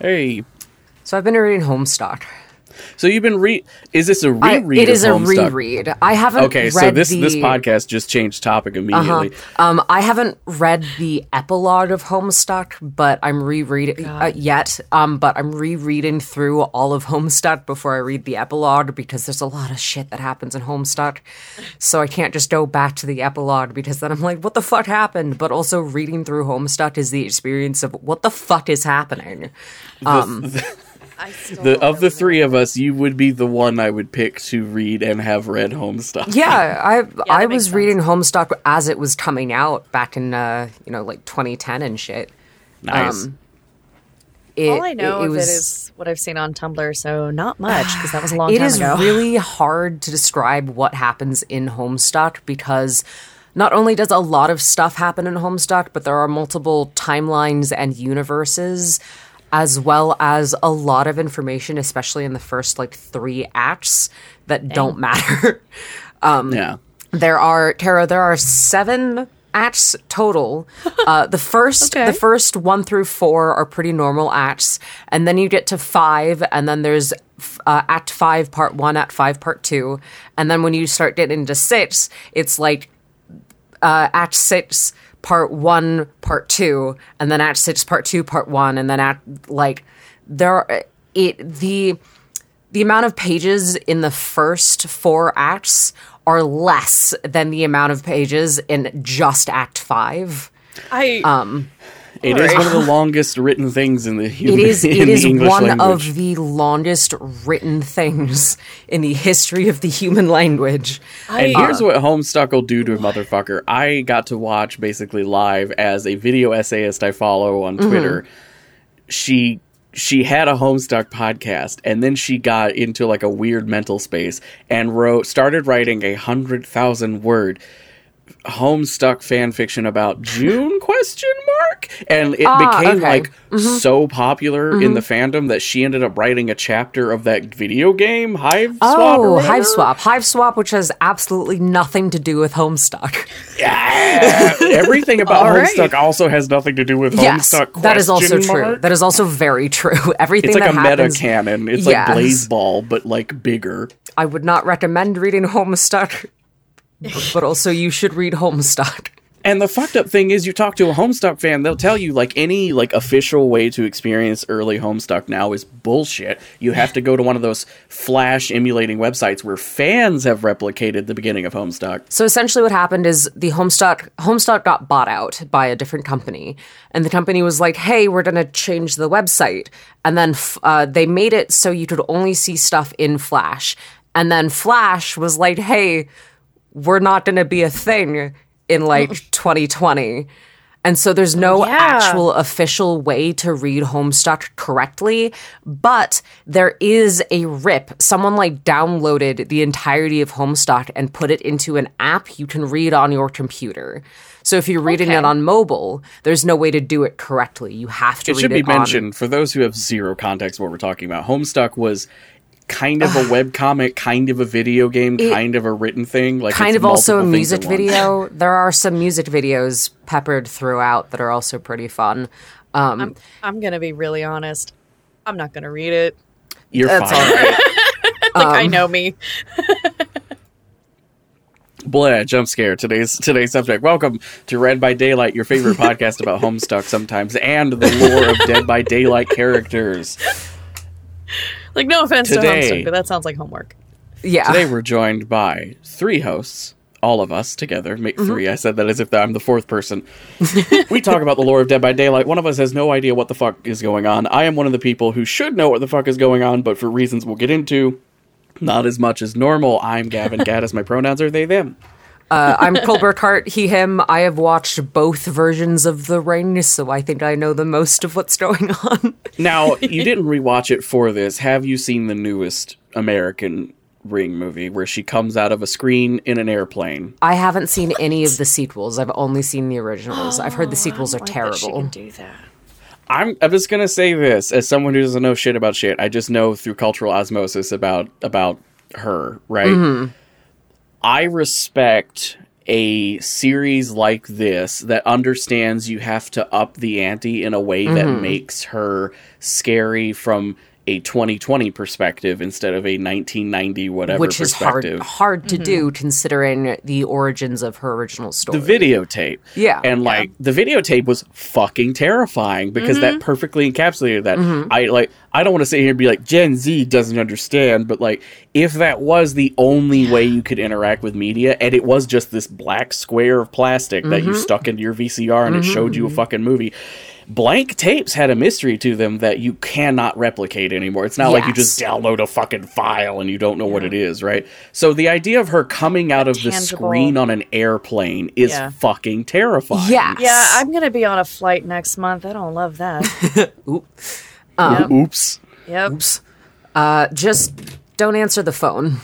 Hey. So I've been reading Homestuck. So you've been re is this a reread? it is of a Homestuck? reread. I haven't Okay, read so this the, this podcast just changed topic immediately. Um, I haven't read the epilogue of Homestuck, but I'm rereading uh, yet. Um, but I'm rereading through all of Homestuck before I read the epilogue because there's a lot of shit that happens in Homestuck, so I can't just go back to the epilogue because then I'm like, what the fuck happened? But also reading through Homestuck is the experience of what the fuck is happening. Um, I still The don't of the three of us, you would be the one I would pick to read and have read Homestuck. Yeah, I I was makes reading Homestuck as it was coming out back in uh, you know like 2010 and shit. Nice. Um, It, All I know it, of was, it is what I've seen on Tumblr, so not much because that was a long It time is ago. really hard to describe what happens in Homestuck because not only does a lot of stuff happen in Homestuck, but there are multiple timelines and universes, as well as a lot of information, especially in the first like three acts that don't matter. Um, yeah. There are Tara. There are seven acts total. Uh, the first, Okay. the first one through four are pretty normal acts, and then you get to five, and then there's uh, Act five, Part one, Act five, Part two, and then when you start getting into six, it's like uh, Act six, Part one, Part two, and then Act six, Part two, Part one, and then Act like there are, it the the amount of pages in the first four acts are less than the amount of pages in just Act Five. I Um, It is one of the longest written things in the It human, is in it the is English one language. of the longest written things in the history of the human language. And here's what Homestuck will do to a motherfucker. I got to watch basically live as a video essayist I follow on Mm-hmm. Twitter. She she had a Homestuck podcast and then she got into like a weird mental space and wrote started writing a hundred thousand word Homestuck fan fiction about June question mark and it Ah, became okay. like so popular in the fandom that she ended up writing a chapter of that video game Hive Swap Oh. Hive Swap. Hive Swap, which has absolutely nothing to do with Homestuck. Yeah, everything about All right. Homestuck also has nothing to do with yes, Homestuck. that is also question true. That is also very true. Everything It's like a meta canon. It's Yes. like Blaseball, but like bigger. I would not recommend reading Homestuck, but- also you should read Homestuck. And the fucked up thing is, you talk to a Homestuck fan, they'll tell you like any like official way to experience early Homestuck now is bullshit. You have to go to one of those Flash emulating websites where fans have replicated the beginning of Homestuck. So essentially, what happened is the Homestuck Homestuck got bought out by a different company, and the company was like, "Hey, we're gonna change the website," and then f- uh, they made it so you could only see stuff in Flash, and then Flash was like, "Hey, we're not gonna be a thing in like 2020." And so there's no Yeah. actual official way to read Homestuck correctly, but there is a rip. Someone like downloaded the entirety of Homestuck and put it into an app you can read on your computer. So if you're reading Okay. it on mobile, there's no way to do it correctly. You have to It read should be it on- mentioned for those who have zero context what we're talking about. Homestuck was kind of a webcomic, kind of a video game, kind of a written thing. Like kind it's of also a music video. There are some music videos peppered throughout that are also pretty fun. Um, I'm, I'm gonna be really honest. I'm not gonna read it. You're That's fine. all right. Like I Um, know me. Blah, jump scare. Today's today's subject. Welcome to Read by Daylight, your favorite podcast about Homestuck sometimes, and the lore of Dead by Daylight characters. Like no offense Today- to Homestuck, but that sounds like homework. yeah. Today we're joined by three hosts, all of us together make mm-hmm. 3 I said that as if I'm the fourth person. we talk about the lore of Dead by Daylight. One of us has no idea what the fuck is going on. I am one of the people who should know what the fuck is going on, but for reasons we'll get into, not as much as normal. I'm Gavin Gaddis. My pronouns are they them. Uh, I'm Colbert Hart, he, him. I have watched both versions of The Ring, so I think I know the most of what's going on. Now, you didn't rewatch it for this. Have you seen the newest American Ring movie where she comes out of a screen in an airplane? I haven't seen any of the sequels. I've only seen the originals. I've heard the sequels are Like that she terrible. can do that. I'm I'm just gonna say this as someone who doesn't know shit about shit. I just know through cultural osmosis about about her, right? I respect a series like this that understands you have to up the ante in a way that Mm-hmm. makes her scary from a 2020 perspective instead of a 1990 whatever which is hard perspective. hard to do considering the origins of her original story. the videotape. Yeah. And like the videotape was fucking terrifying because Mm-hmm. that perfectly encapsulated that. I like I don't want to sit here and be like Gen Z doesn't understand, but like if that was the only way you could interact with media and it was just this black square of plastic that Mm-hmm. you stuck into your VCR and it showed you a fucking movie. Blank tapes had a mystery to them that you cannot replicate anymore. It's not like you just download a fucking file and you don't know what it is, right? So the idea of her coming out of the screen on an airplane is Yeah. fucking terrifying. Yeah. Yeah, I'm gonna be on a flight next month. I don't love that. Um, Oops. yep. Uh, just don't answer the phone.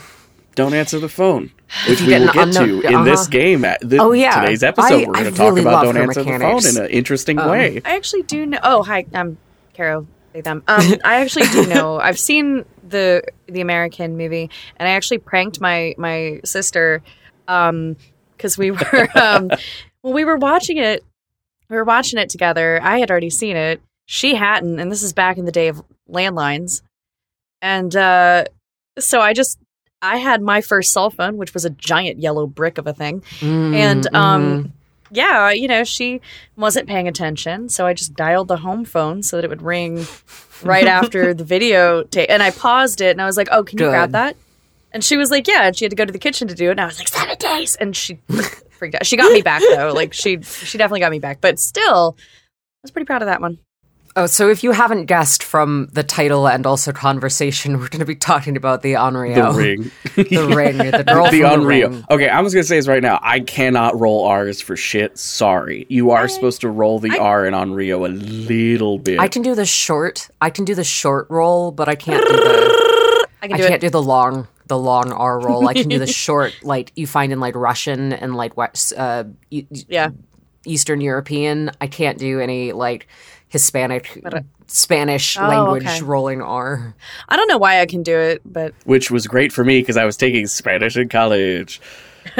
Don't answer the phone. Which we will get unknown- to in this uh-huh. game. At the, Oh, yeah. today's episode, I- we're going I to talk really about don't answer mechanics. the phone in an interesting way. I actually do know. Oh, hi, I'm Caro. They them. Um, I actually do know. I've seen the the American movie, and I actually pranked my my sister, um, because we were um, when we were watching it, we were watching it together. I had already seen it. She hadn't, and this is back in the day of landlines, and uh, so I just. I had my first cell phone, which was a giant yellow brick of a thing. And um yeah, you know, she wasn't paying attention, so I just dialed the home phone so that it would ring right after the video tape. And I paused it and I was like, "Oh, can you grab that?" And she was like, "Yeah." And she had to go to the kitchen to do it. And I was like, seven days." And she freaked out. She got me back though. Like she she definitely got me back. But still, I was pretty proud of that one. Oh, so if you haven't guessed from the title and also conversation, we're going to be talking about the Onryo. The ring. The ring. The girl the from Onryo. the ring. Okay, I'm just gonna say this right now. I cannot roll R's for shit. Sorry. You are supposed to roll the R in Onryo a little bit. I can do the short. I can do the short roll, but I can't do the. I can I do can't it. do the long. The long R roll. I can do the short, like you find in like Russian and like West, uh, Yeah. Eastern European. I can't do any like Hispanic, Spanish Oh, language okay. rolling R. I don't know why I can do it, but which was great for me because I was taking Spanish in college.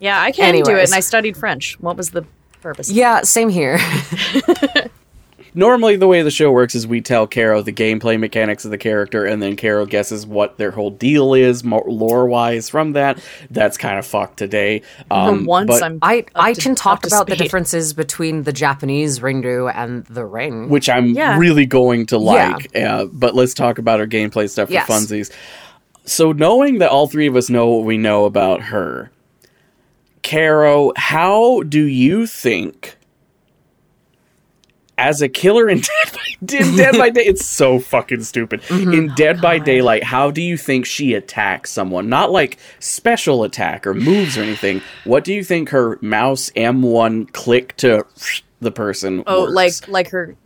yeah, I can do it. And I studied French. What was the purpose? Yeah, same here. Normally, the way the show works is we tell Caro the gameplay mechanics of the character, and then Caro guesses what their whole deal is, lore wise. From that, that's kind of fucked today. Um, once, but- I'm I I can talk up to about the differences between the Japanese ringu and the ring. which I'm Yeah. really going to Yeah. like. Uh, but let's talk about our gameplay stuff for Yes. funsies. So, knowing that all three of us know what we know about her, Caro, how do you think, as a killer in Dead by, in Dead by Day, it's so fucking stupid. Mm-hmm. In Dead by Daylight, how do you think she attacks someone? Not like special attack or moves or anything. What do you think her mouse M1 click to the person? Oh, works? like like her,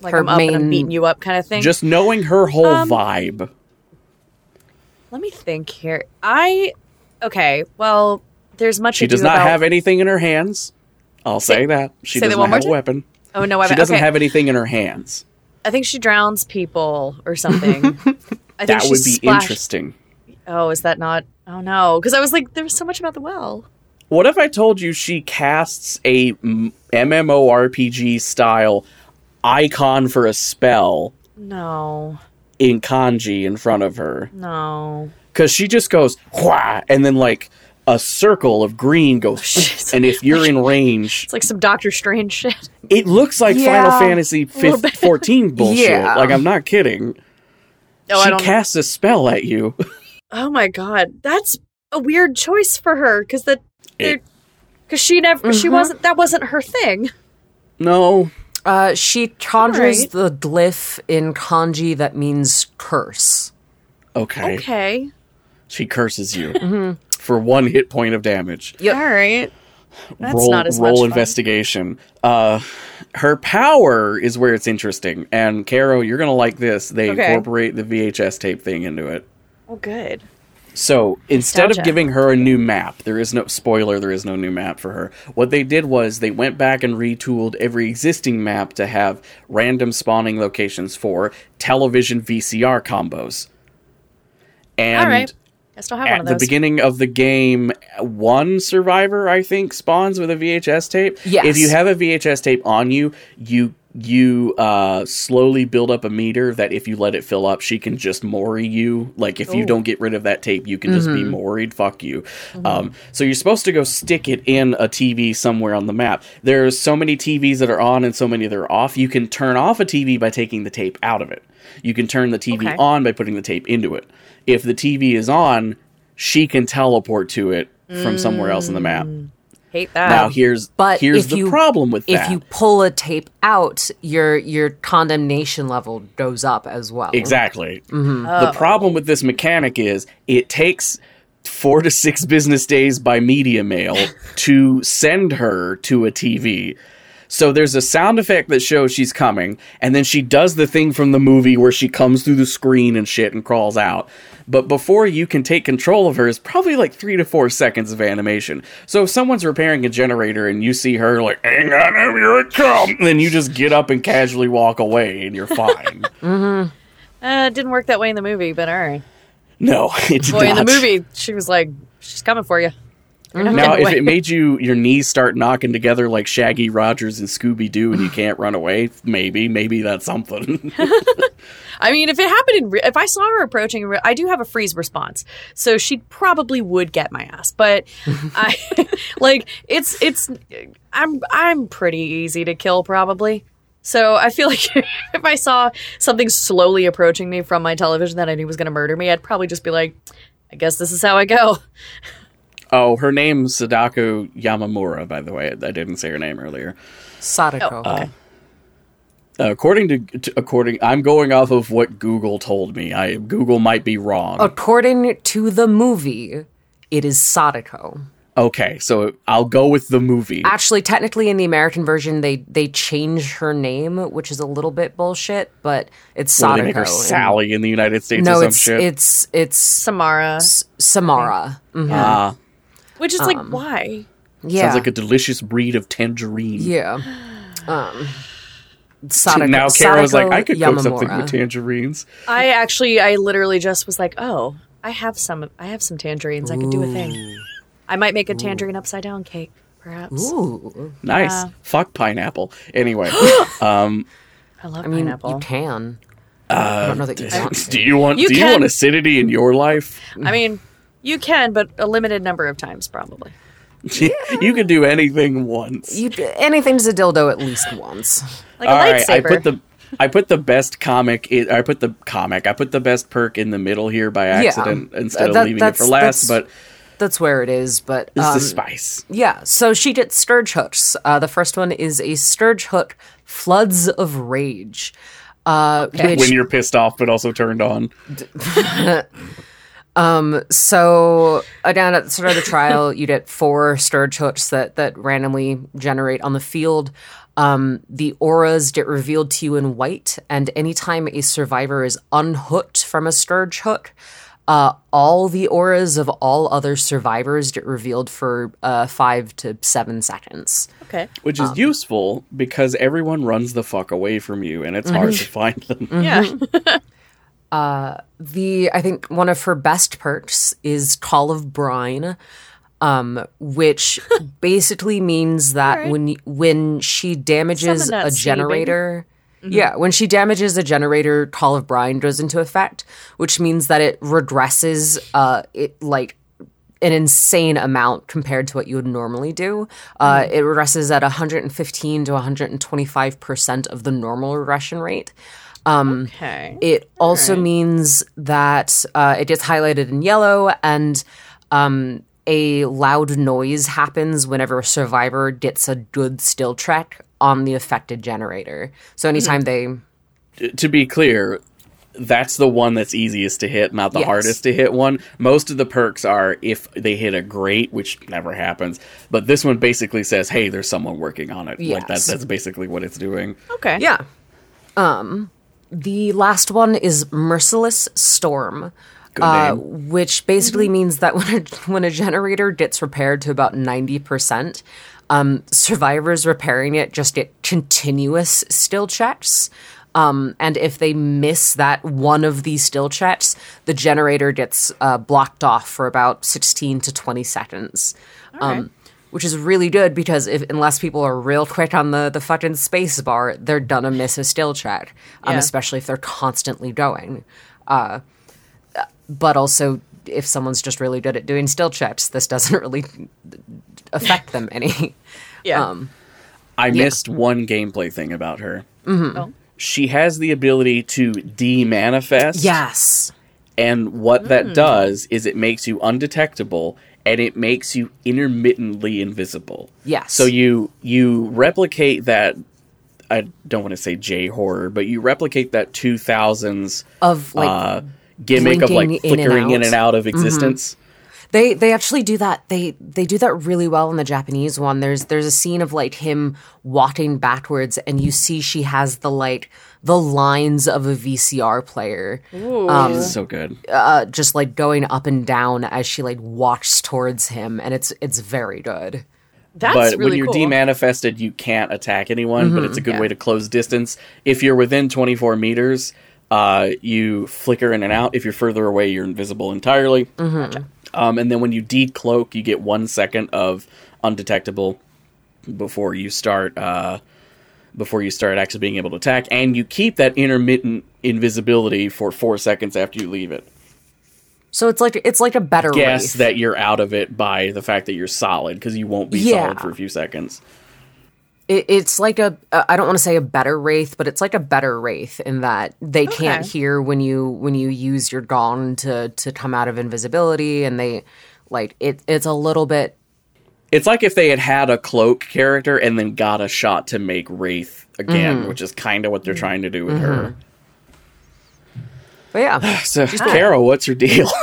like Her I'm up and I'm main- beating you up kind of thing. just knowing her whole Um, vibe. Let me think here. I okay. Well, there's much. She ado does not about- have anything in her hands. I'll say, that. She say doesn't one have a time? weapon. Oh no, I She doesn't okay. have anything in her hands. I think she drowns people or something. I think That would be splashed- interesting. Oh, is that not? Oh no, because I was like, there was so much about the well. What if I told you she casts a m- MMORPG style icon for a spell No, in kanji in front of her? no. Because she just goes, Wah! and then like a circle of green goes, shit. and if you're in range, It's like some Doctor Strange shit. it looks like Yeah, Final Fantasy 15, 14 bullshit. Yeah. Like, I'm not kidding. Oh, I she don't. casts a spell at you. oh my god, that's a weird choice for her because that because she never she Mm-hmm. wasn't that wasn't her thing. no, Uh, she conjures Alright. the glyph in kanji that means curse. okay. Okay, She curses you Mm-hmm. For one hit point of damage. Yep. all right. That's roll not as roll much fun. investigation. Uh, her power is where it's interesting. And Caro, you're gonna like this. They Okay. incorporate the VHS tape thing into it. Oh, good. So instead of giving her a new map, there is no spoiler. There is no new map for her. What they did was they went back and retooled every existing map to have random spawning locations for television VCR combos. And All right. I still have one At of the beginning of the game, one survivor I think spawns with a VHS tape. Yes. If you have a VHS tape on you, you you uh, slowly build up a meter that if you let it fill up, she can just mori you. Like if you don't get rid of that tape, you can just be moried. Fuck you. Um, so you're supposed to go stick it in a TV somewhere on the map. There's so many TVs that are on and so many that are off. You can turn off a TV by taking the tape out of it. You can turn the TV Okay. on by putting the tape into it. If the TV is on, she can teleport to it from somewhere else in the map. Hate that. Now here's But here's the you- problem with If that. you pull a tape out, your your condemnation level goes up as well. Exactly. Mm-hmm. The problem with this mechanic is it takes four to six business days by media mail to send her to a TV. So there's a sound effect that shows she's coming, and then she does the thing from the movie where she comes through the screen and shit and crawls out. But before you can take control of her is probably like three to four seconds of animation. So if someone's repairing a generator and you see her like, hang on, I'm here it come, then you just get up and casually walk away and you're fine. Mm-hmm. Uh, it didn't work that way in the movie, but all right. No, it did Boy, in the movie, she was like, "She's coming for you." Now, if it made you your knees start knocking together like Shaggy Rogers and Scooby Doo, and you can't run away, maybe, maybe that's something. I mean, if it happened in, re- if I saw her approaching, re- I do have a freeze response, so she probably would get my ass. But I, like, it's it's, I'm I'm pretty easy to kill probably. So I feel like if I saw something slowly approaching me from my television that I knew was going to murder me, I'd probably just be like, I guess this is how I go. Oh, her name's Sadako Yamamura, by the way. I didn't say her name earlier. Sadako. Oh, okay. Uh, according to, to according, I'm going off of what Google told me. I Google might be wrong. According to the movie, it is Sadako. Okay, so I'll go with the movie. Actually, technically, in the American version, they they change her name, which is a little bit bullshit. But it's What, Sadako. do they make her Sally in the United States or No, some it's shit. it's it's Samara, Samara. Mhm. Ah, which is like why? Yeah, sounds like a delicious breed of tangerine. yeah. Um, Sadako, now Kara's like, I could cook something Yamamura. with tangerines. I actually, I literally just was like, oh, I have some, I have some tangerines. I could do a thing. I might make a tangerine upside down cake, perhaps. Ooh, Nice. Yeah. Fuck pineapple. Anyway, um, I love I mean, pineapple. you can. I don't know that you want. do you want You do you can- want acidity in your life? I mean, you can, but a limited number of times, probably. you can do anything once. You anything's a dildo at least once. Like All a right, I put the I put the best comic. In, I put the comic. I put the best perk in the middle here by accident instead of That- leaving it for last. that's- But That's where it is, but this um, is spice. Yeah, so she gets Scourge hooks. Uh, the first one is a Scourge hook, Floods of Rage. Uh, which, When you're pissed off, but also turned on. so uh, down at the start of the trial, you get four Scourge hooks that, that randomly generate on the field. Um, the auras get revealed to you in white, and anytime a survivor is unhooked from a Scourge hook, uh, all the auras of all other survivors get revealed for uh, five to seven seconds. okay. Which Um, is useful because everyone runs the fuck away from you, and it's hard to find them. Yeah. the I think one of her best perks is Call of Brine, um, which basically means that Alright. when when she damages a generator. Yeah, when she damages a generator, Call of Brine goes into effect, which means that it regresses uh it like an insane amount compared to what you would normally do. Uh, Mm. It regresses at 115 to 125 percent of the normal regression rate. Okay. It also means that uh, it gets highlighted in yellow, and um, a loud noise happens whenever a survivor gets a good skill check on the affected generator. So anytime they, to be clear, that's the one that's easiest to hit, not the Yes. hardest to hit one. Most of the perks are if they hit a great, which never happens. But this one basically says, "Hey, there's someone working on it." Like that, that's basically what it's doing. Okay. yeah. Um, the last one is Merciless Storm. Uh, which basically means that when a, when a generator gets repaired to about 90%, um, survivors repairing it just get continuous skill checks. Um, and if they miss that one of these skill checks, the generator gets uh, blocked off for about 16 to 20 seconds. Um, which is really good because if unless people are real quick on the, the fucking space bar, they're gonna miss a skill check. Um, Yeah. especially if they're constantly going. Uh, but also if someone's just really good at doing skill checks, this doesn't really affect them any. Yeah. Um, I missed one gameplay thing about her. Oh. She has the ability to demanifest. yes. And what Hmm. that does is it makes you undetectable and it makes you intermittently invisible. Yes. So you you replicate that I don't want to say J horror, but you replicate that 2000s Of like uh, gimmick of like blinking in and flickering in and out of existence. They they actually do that. They they do that really well in the Japanese one. There's there's a scene of like him walking backwards, and you see she has the like the lines of a VCR player, Um, so good. uh, just like going up and down as she like walks towards him, and it's it's very good. That's but really when you're cool. demanifested, you can't attack anyone. But it's a good way to close distance. If you're within 24 meters, uh, you flicker in and out. If you're further away, you're invisible entirely. Um, and then when you decloak, you get one second of undetectable before you start. Uh, before you start actually being able to attack, and you keep that intermittent invisibility for four seconds after you leave it. So it's like it's like a better Guess that you're out of it by the fact that you're solid because you won't be Yeah. solid for a few seconds. It, it's like a uh, don't want to say a better wraith, but it's like a better wraith in that they can't hear when you when you use your gong to to come out of invisibility, and they like it. It's a little bit It's like if they had had a cloak character and then got a shot to make Wraith again, Mm-hmm. which is kind of what they're trying to do with her. But yeah, So, Carol, what's your deal?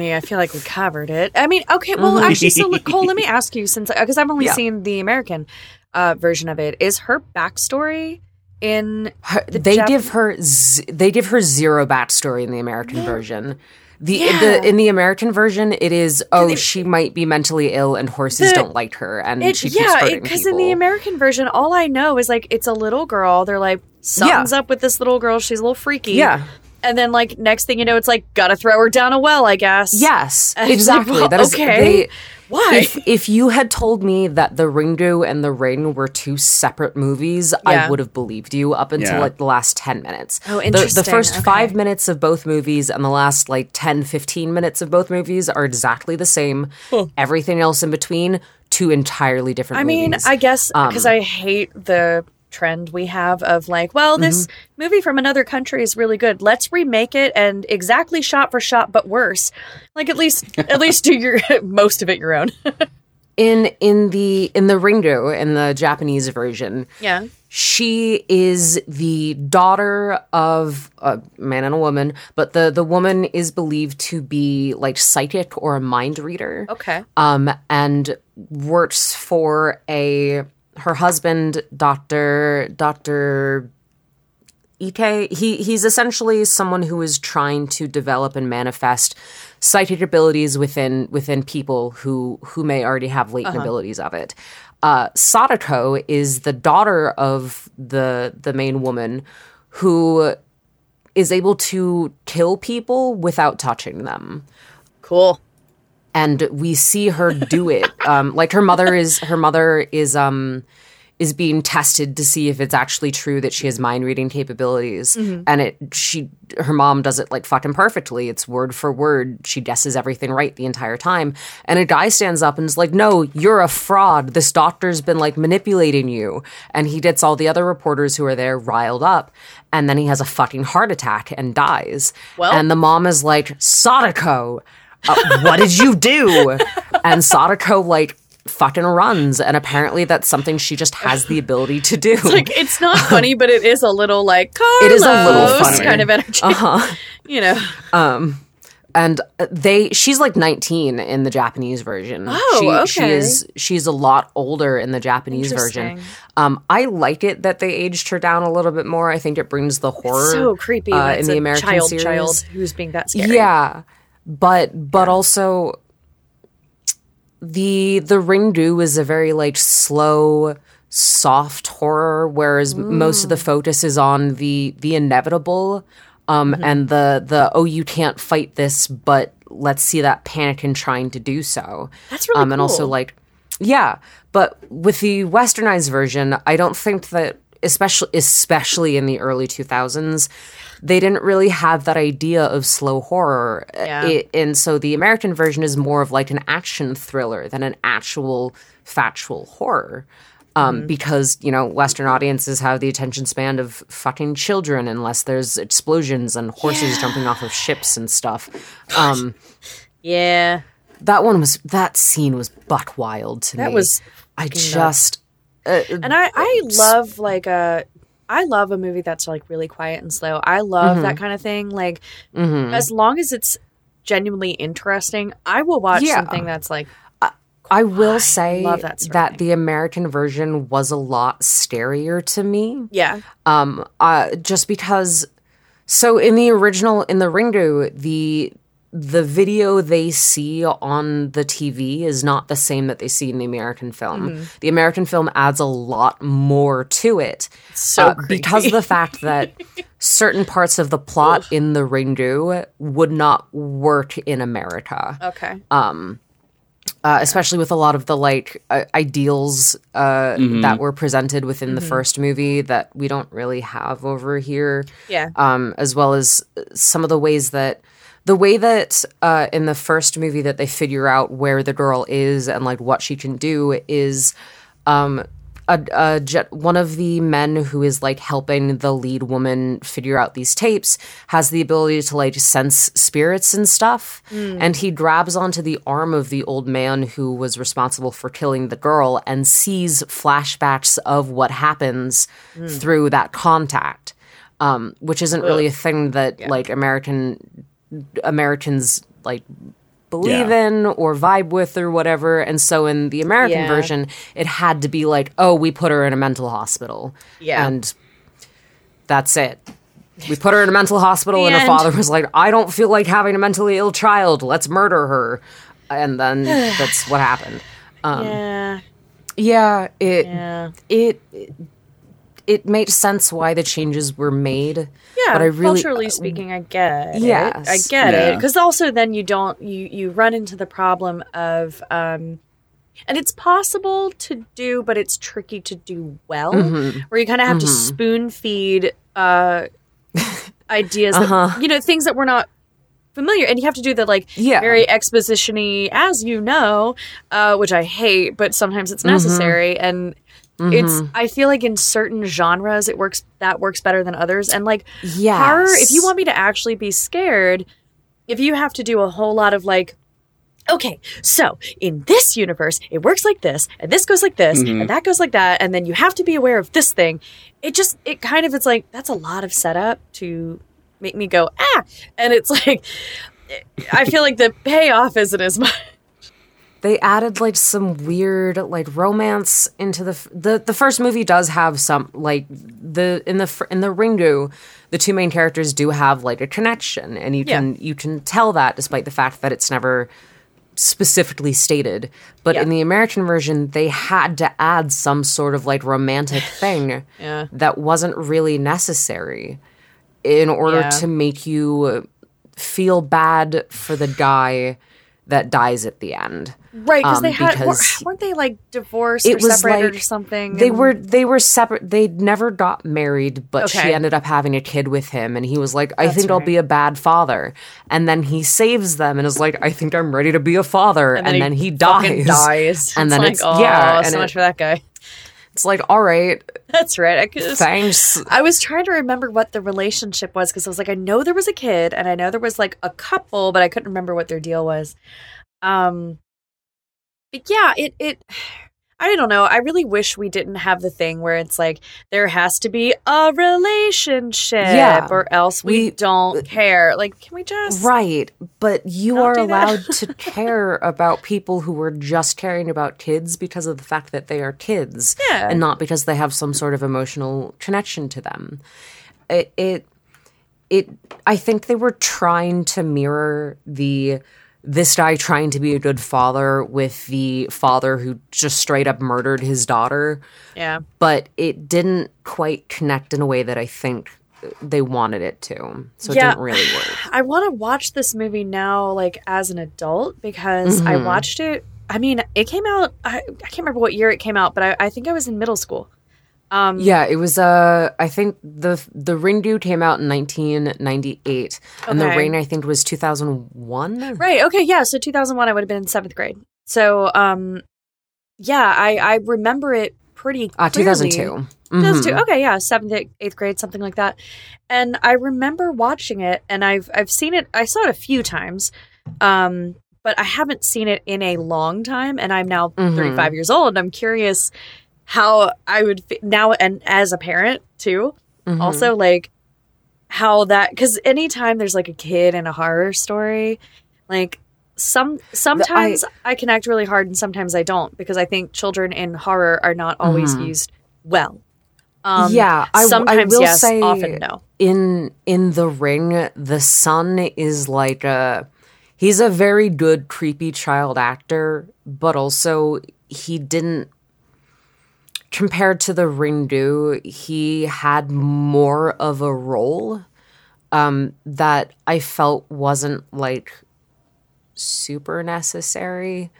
I I feel like we covered it. I mean, okay, well, actually, so Cole, let me ask you since because I've only Yeah. seen the American uh, version of it. Is her backstory in her, the they Jap- give her z- they give her zero backstory in the American version. The, Yeah. the in the American version, it is oh they- she might be mentally ill and horses The- don't like her and It, she keeps yeah, hurting because in the American version, all I know is like it's a little girl. They're like something's up with this little girl. She's a little freaky. Yeah. And then like next thing you know, it's like gotta throw her down a well. I guess. yes, And it's like, exactly. well, that is okay. they- Why? If, if you had told me that The Ringu and The Ring were two separate movies, I would have believed you up until Yeah. like the last 10 minutes. Oh, The- The, first Okay. five minutes of both movies and the last like 10, 15 minutes of both movies are exactly the same. Everything else in between, two entirely different I mean. I guess Um, because I hate the trend we have of like, well, this Mm-hmm. movie from another country is really good. Let's remake it and exactly shot for shot, but worse. Like at least, at least do your most of it your own. in in the in the Ringu in the Japanese version, yeah. she is the daughter of a man and a woman, but the the woman is believed to be like psychic or a mind reader. Okay. Um, and works for a her husband, Doctor Doctor Ike. He he's essentially someone who is trying to develop and manifest psychic abilities within within people who who may already have latent abilities of it. Uh, Sadako is the daughter of the the main woman who is able to kill people without touching them Cool. And we see her do it. Um, like her mother is her mother is um is being tested to see if it's actually true that she has mind reading capabilities, and it she her mom does it like fucking perfectly. It's word for word. She guesses everything right the entire time, and a guy stands up and is like, "No, you're a fraud. This doctor's been like manipulating you," and he gets all the other reporters who are there riled up, and then he has a fucking heart attack and dies. Well- and the mom is like, "Sadako." Uh, what did you do? And Sadako like fucking runs, and apparently that's something she just has the ability to do. Like it's not funny, but it is a little like Carlos It is a little funny. kind of energy. Uh-huh. You know. Um and they she's like 19 in the Japanese version. Oh, she, she is she's a lot older in the Japanese version. Um, I like it that they aged her down a little bit more. I think it brings the horror so creepy uh, in it's the a American child series. child who's being that scary. Yeah, but but also the the Ringu is a very like slow, soft horror, whereas most of the focus is on the the inevitable. Um, and the the oh you can't fight this, but let's see that panic in trying to do so. That's really um, and also like yeah, but with the westernized version, I don't think that especially especially in the early 2000s they didn't really have that idea of slow horror. Yeah. it, and so the american version is more of like an action thriller than an actual factual horror um, because you know western audiences have the attention span of fucking children unless there's explosions and horses jumping off of ships and stuff. Um, Yeah. that one was that scene was butt wild to me. That was i just uh, And I, I love like a I love a movie that's like really quiet and slow. I love Mm-hmm. that kind of thing. Like as long as it's genuinely interesting, I will watch Yeah. something that's like I will say love that that the American version was a lot scarier to me. yeah. Um, uh, just because. So in the original, in the Ringu, the the video they see on the TV is not the same that they see in the American film. Mm-hmm. The American film adds a lot more to it. So uh, because of the fact that certain parts of the plot in the Ringu would not work in America Okay. uh, especially with a lot of the like uh, ideals uh, that were presented within the first movie that we don't really have over here. Yeah. Um, as well as some of the ways that the way that uh, in the first movie that they figure out where the girl is and like what she can do is um, a, a jet, one of the men who is like helping the lead woman figure out these tapes has the ability to like sense spirits and stuff. And he grabs onto the arm of the old man who was responsible for killing the girl and sees flashbacks of what happens through that contact. Um, which isn't really a thing that like American Americans like believe Yeah. in or vibe with or whatever. And so in the American Yeah. version, it had to be like, oh, we put her in a mental hospital. Yeah. And that's it. We put her in a mental hospital, and her father was like, I don't feel like having a mentally ill child. Let's murder her. And then that's what happened. Um, yeah. Yeah, it, Yeah. it, it, it made sense why the changes were made. Yeah, but I really, culturally speaking, I get it. Yes. I get it because also then you don't you you run into the problem of um, and it's possible to do, but it's tricky to do well. Mm-hmm. Where you kind of have to spoon feed uh, ideas, Uh-huh. that, you know, things that we're not familiar, and you have to do the like Yeah. very exposition-y, as you know, uh, which I hate, but sometimes Mm-hmm. it's necessary and. It's. I feel like in certain genres, it works. That works better than others. And like Yes. horror, if you want me to actually be scared, if you have to do a whole lot of like, okay, so in this universe, it works like this, and this goes like this, and that goes like that, and then you have to be aware of this thing. It just, it kind of, it's like, that's a lot of setup to make me go, ah! And it's like, I feel like the payoff isn't as much. They added like some weird like romance into the f- the the first movie does have some like the in the fr- in the Ringu the two main characters do have like a connection and you Yeah. can you can tell that despite the fact that it's never specifically stated but Yeah. in the American version they had to add some sort of like romantic thing Yeah. that wasn't really necessary in order to make you feel bad for the guy that dies at the end Right, because Um, they had, because weren't they like divorced it or was separated like or something? They and- were they were separate. They never got married, but she ended up having a kid with him, and he was like, "I That's think I'll be a bad father." And then he saves them and is like, "I think I'm ready to be a father." And, then, he, fucking dies. dies. And It's then like, it's oh, yeah, and so much for that guy. It's like, all right, That's right. I could thanks. I was trying to remember what the relationship was because I was like, I know there was a kid and I know there was like a couple, but I couldn't remember what their deal was. Um, but yeah, it it. I don't know. I really wish we didn't have the thing where it's like there has to be a relationship, Yeah. or else we, We- don't care. Like, can we just Right, but you are allowed to care about people who are just caring about kids because of the fact that they are kids, Yeah. and not because they have some sort of emotional connection to them. It, it, it. I think they were trying to mirror the this guy trying to be a good father with the father who just straight up murdered his daughter, Yeah. but it didn't quite connect in a way that I think they wanted it to. So it Yeah. didn't really work. I want to watch this movie now, like as an adult, because I mm-hmm. watched it. I mean, it came out. I, I can't remember what year it came out, but I, I think I was in middle school. Um, Yeah, it was. Uh, I think the the Ringu came out in 1998, and the Okay. Ring I think was 2001. Right. Okay. Yeah. So 2001, I would have been in seventh grade. So, um, yeah, I I remember it pretty. Ah, clearly. 2002. 2002. Mhm. Okay, yeah, seventh, eighth- grade, something like that. And I remember watching it, and I've I've seen it. I saw it a few times, um, but I haven't seen it in a long time. And I'm now Mhm. 35 years old. And I'm curious how I would fe- now, and as a parent too, Mhm. also like how that because anytime there's like a kid in a horror story, like some sometimes I, connect really hard and sometimes I don't because I think children in horror are not always Mhm. used well. Um, yeah, I, I sometimes will yes, say often no. in in the ring, the son is like a he's a very good creepy child actor, but also he didn't compared to the Ringu, he had more of a role um that I felt wasn't like super necessary,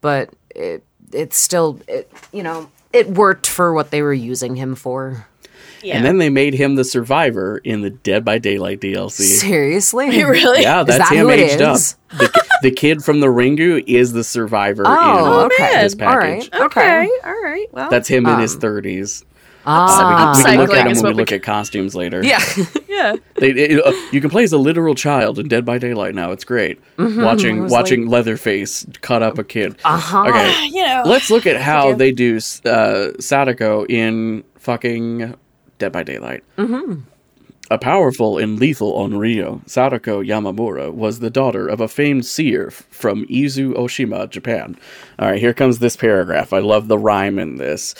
but it it still it, you know, it worked for what they were using him for. Yeah. And then they made him the survivor in the Dead by Daylight DLC. Seriously? really? Yeah, that's that him aged up. The, the kid from the Ringu is the survivor Oh, in okay. this package. right. okay. All right. Well, That's him in his Um, 30s. Ah, we can look at him when we what we look at costumes later. yeah. yeah. They, it- uh, you can play as a literal child in Dead by Daylight now. It's great. Mm-hmm. Watching was watching Leatherface cut up a kid. Uh-huh. Okay, You know. let's look at how they do uh, Sadako in fucking Dead by Daylight. Mm-hmm. A powerful and lethal Onryo, Sadako Yamamura was the daughter of a famed seer f- from Izu Oshima, Japan. All right, here comes this paragraph. I love the rhyme in this.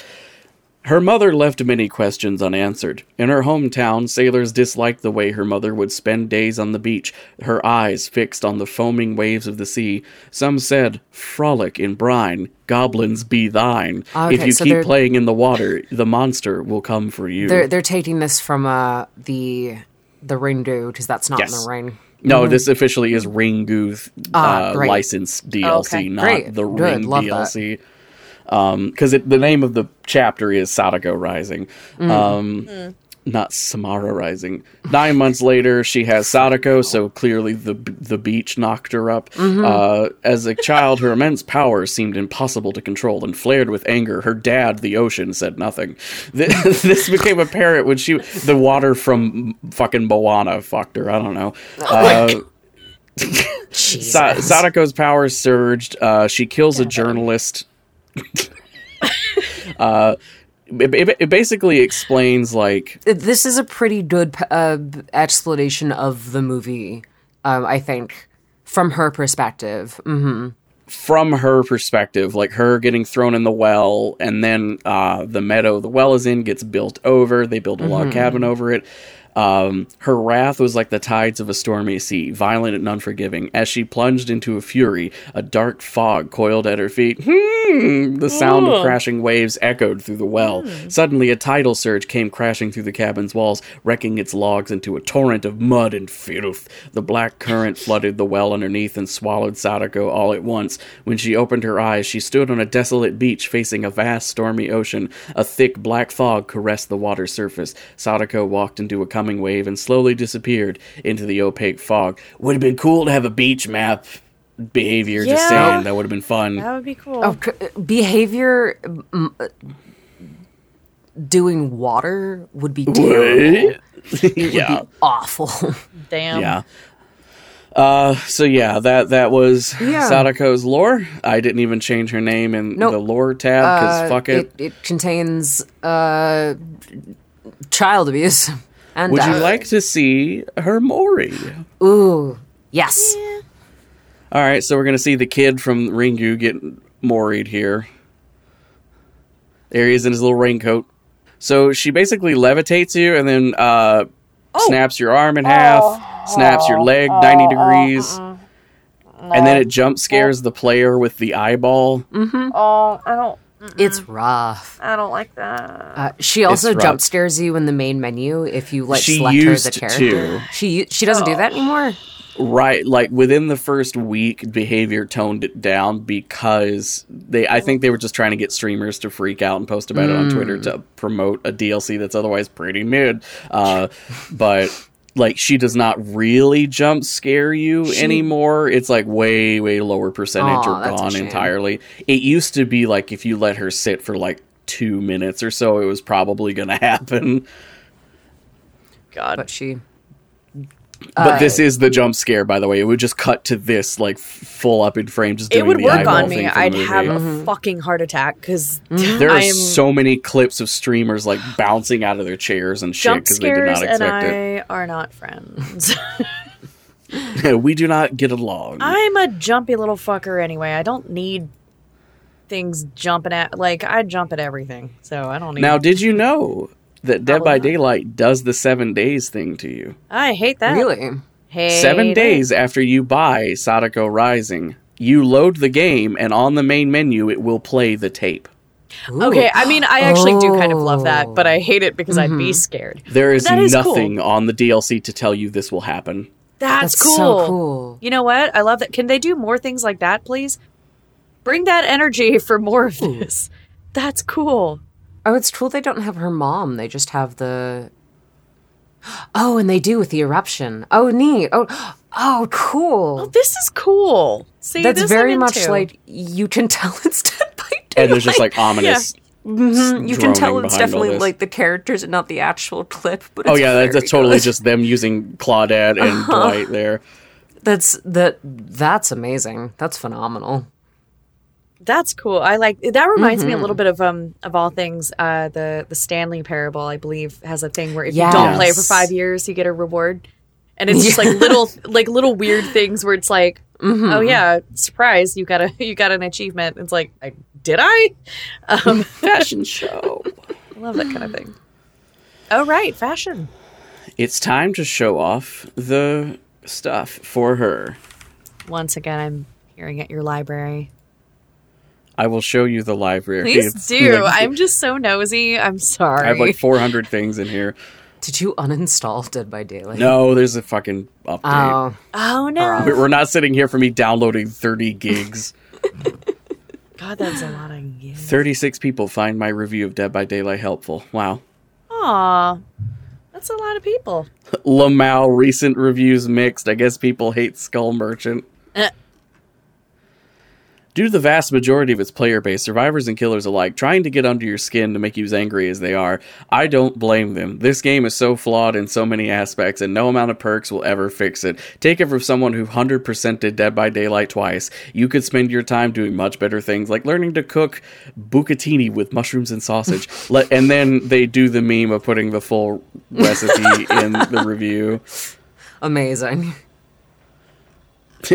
Her mother left many questions unanswered. In her hometown, sailors disliked the way her mother would spend days on the beach, her eyes fixed on the foaming waves of the sea. Some said, Frolic in brine, goblins be thine. if you so keep playing in the water, the monster will come for you. They're they're taking this from uh the the Ringu because that's not in the ring. no, this officially is Ringu Ah, uh, great. licensed DLC, Okay. not Great. the Good. Ring Love that. Because the name of the chapter is Sadako Rising, Mm. um, not Samara Rising. Nine months later, she has Sadako, so clearly the the beach knocked her up. Mm-hmm. Uh, as a child, her immense power seemed impossible to control, and flared with anger. Her dad, the ocean, said nothing. This, this became apparent when she the water from fucking Moana fucked her. I don't know. Uh, Jesus. Sa- Sadako's powers surged. Uh, she kills a journalist. uh, it, it- it basically explains like this is a pretty good uh, explanation of the movie. Um, I think from her perspective. hmm from her perspective, like her getting thrown in the well, and then uh, the meadow the well is in gets built over. They build a log cabin over it. Um, her wrath was like the tides of a stormy sea, violent and unforgiving. As she plunged into a fury, a dark fog coiled at her feet. Hmm, the sound of crashing waves echoed through the well. Suddenly, a tidal surge came crashing through the cabin's walls, wrecking its logs into a torrent of mud and filth. The black current flooded the well underneath and swallowed Sadako all at once. When she opened her eyes, she stood on a desolate beach facing a vast stormy ocean. A thick black fog caressed the water's surface. Sadako walked into a coming wave and slowly disappeared into the opaque fog. Would have been cool to have a beach map behavior, just Yeah. saying. That would have been fun. That would be cool. Oh, c- behavior uh, doing water would be terrible. yeah. Awful. Damn. Yeah. Uh, so yeah, that that was Yeah. Sadako's lore. I didn't even change her name in Nope. the lore tab because Uh, fuck it. it. It contains uh, child abuse. And Would you like to see her Mori? Ooh, yes. All right, so we're gonna see the kid from Ringu get Mori'd here. There he is in his little raincoat. So she basically levitates you and then uh, Oh. snaps your arm in half, snaps your leg ninety degrees, and then it jump scares the player with the eyeball. Oh, I don't. It's rough. I don't like that. Uh, she also rough. jump scares you in the main menu if you like She select her as a used character. to. She she doesn't do that anymore. Right, like within the first week, behavior toned it down because they. I think they were just trying to get streamers to freak out and post about it on Twitter to promote a DLC that's otherwise pretty mid. Uh, but like, she does not really jump scare you anymore. It's like way, way lower percentage Aw, or gone entirely. It used to be like if you let her sit for like two minutes or so, it was probably going to happen. God. But she But this is the jump scare, by the way. It would just cut to this, like full up in frame, just doing it would the work on me. thing from the I'd movie. have a mm-hmm. fucking heart attack because mm. There are I'm so many clips of streamers like bouncing out of their chairs and shit jump because they did scares not and expect I are not friends. it. we do not get along. I'm a jumpy little fucker anyway. I don't need things jumping at like I jump at everything, so I don't need. now, did you know that Dead by not. Daylight does the seven days thing to you? I hate that. really Hate seven it. days after you buy Sadako Rising, you load the game, and on the main menu, it will play the tape. Okay, I mean, I actually do kind of love that, Oh. but I hate it because I'd Mm-hmm. be scared. There is, That is cool. nothing on the DLC to tell you this will happen. That's, That's cool. so cool. You know what? I love that. Can they do more things like that, please? Bring that energy for more of this. That's cool. Oh, it's cool they don't have her mom. They just have the. Oh, and they do with the eruption. Oh, neat. Oh, oh, cool. Oh, this is cool. See, That's this very I'm much into. like you can tell it's Dead by Daylight. And there's just like ominous. Mm-hmm. you can tell it's definitely like the characters and not the actual clip. But Oh yeah, that's, that's totally just them using Claudette and uh-huh. Dwight there. that's that. That's amazing. That's phenomenal. That's cool. I like that. Reminds me a Mm-hmm. little bit of um of all things. Uh, the the Stanley Parable, I believe, has a thing where if you don't play for five years, you get a reward, and it's just like little like little weird things where it's like, Mm-hmm. oh yeah, surprise, you got a you got an achievement. It's like, I, did I? Um, Fashion show. I love that kind of thing. Oh right, fashion. It's time to show off the stuff for her. Once again, I'm hearing at your library. I will show you the library. Please It's do. like- I'm just so nosy. I'm sorry. I have like 400 things in here. Did you uninstall Dead by Daylight? No, there's a fucking update. Oh, oh no, We- We're not sitting here for me downloading 30 gigs. God, that's a lot of gigs. 36 people find my review of Dead by Daylight helpful. Wow. Aw, that's a lot of people. Lamau recent reviews mixed. I guess people hate Skull Merchant. Eh. Due to the vast majority of its player base, survivors and killers alike trying to get under your skin to make you as angry as they are, I don't blame them. This game is so flawed in so many aspects, and no amount of perks will ever fix it. Take it from someone who 100% did Dead by Daylight twice. You could spend your time doing much better things, like learning to cook bucatini with mushrooms and sausage. And then they do the meme of putting the full recipe in the review. amazing.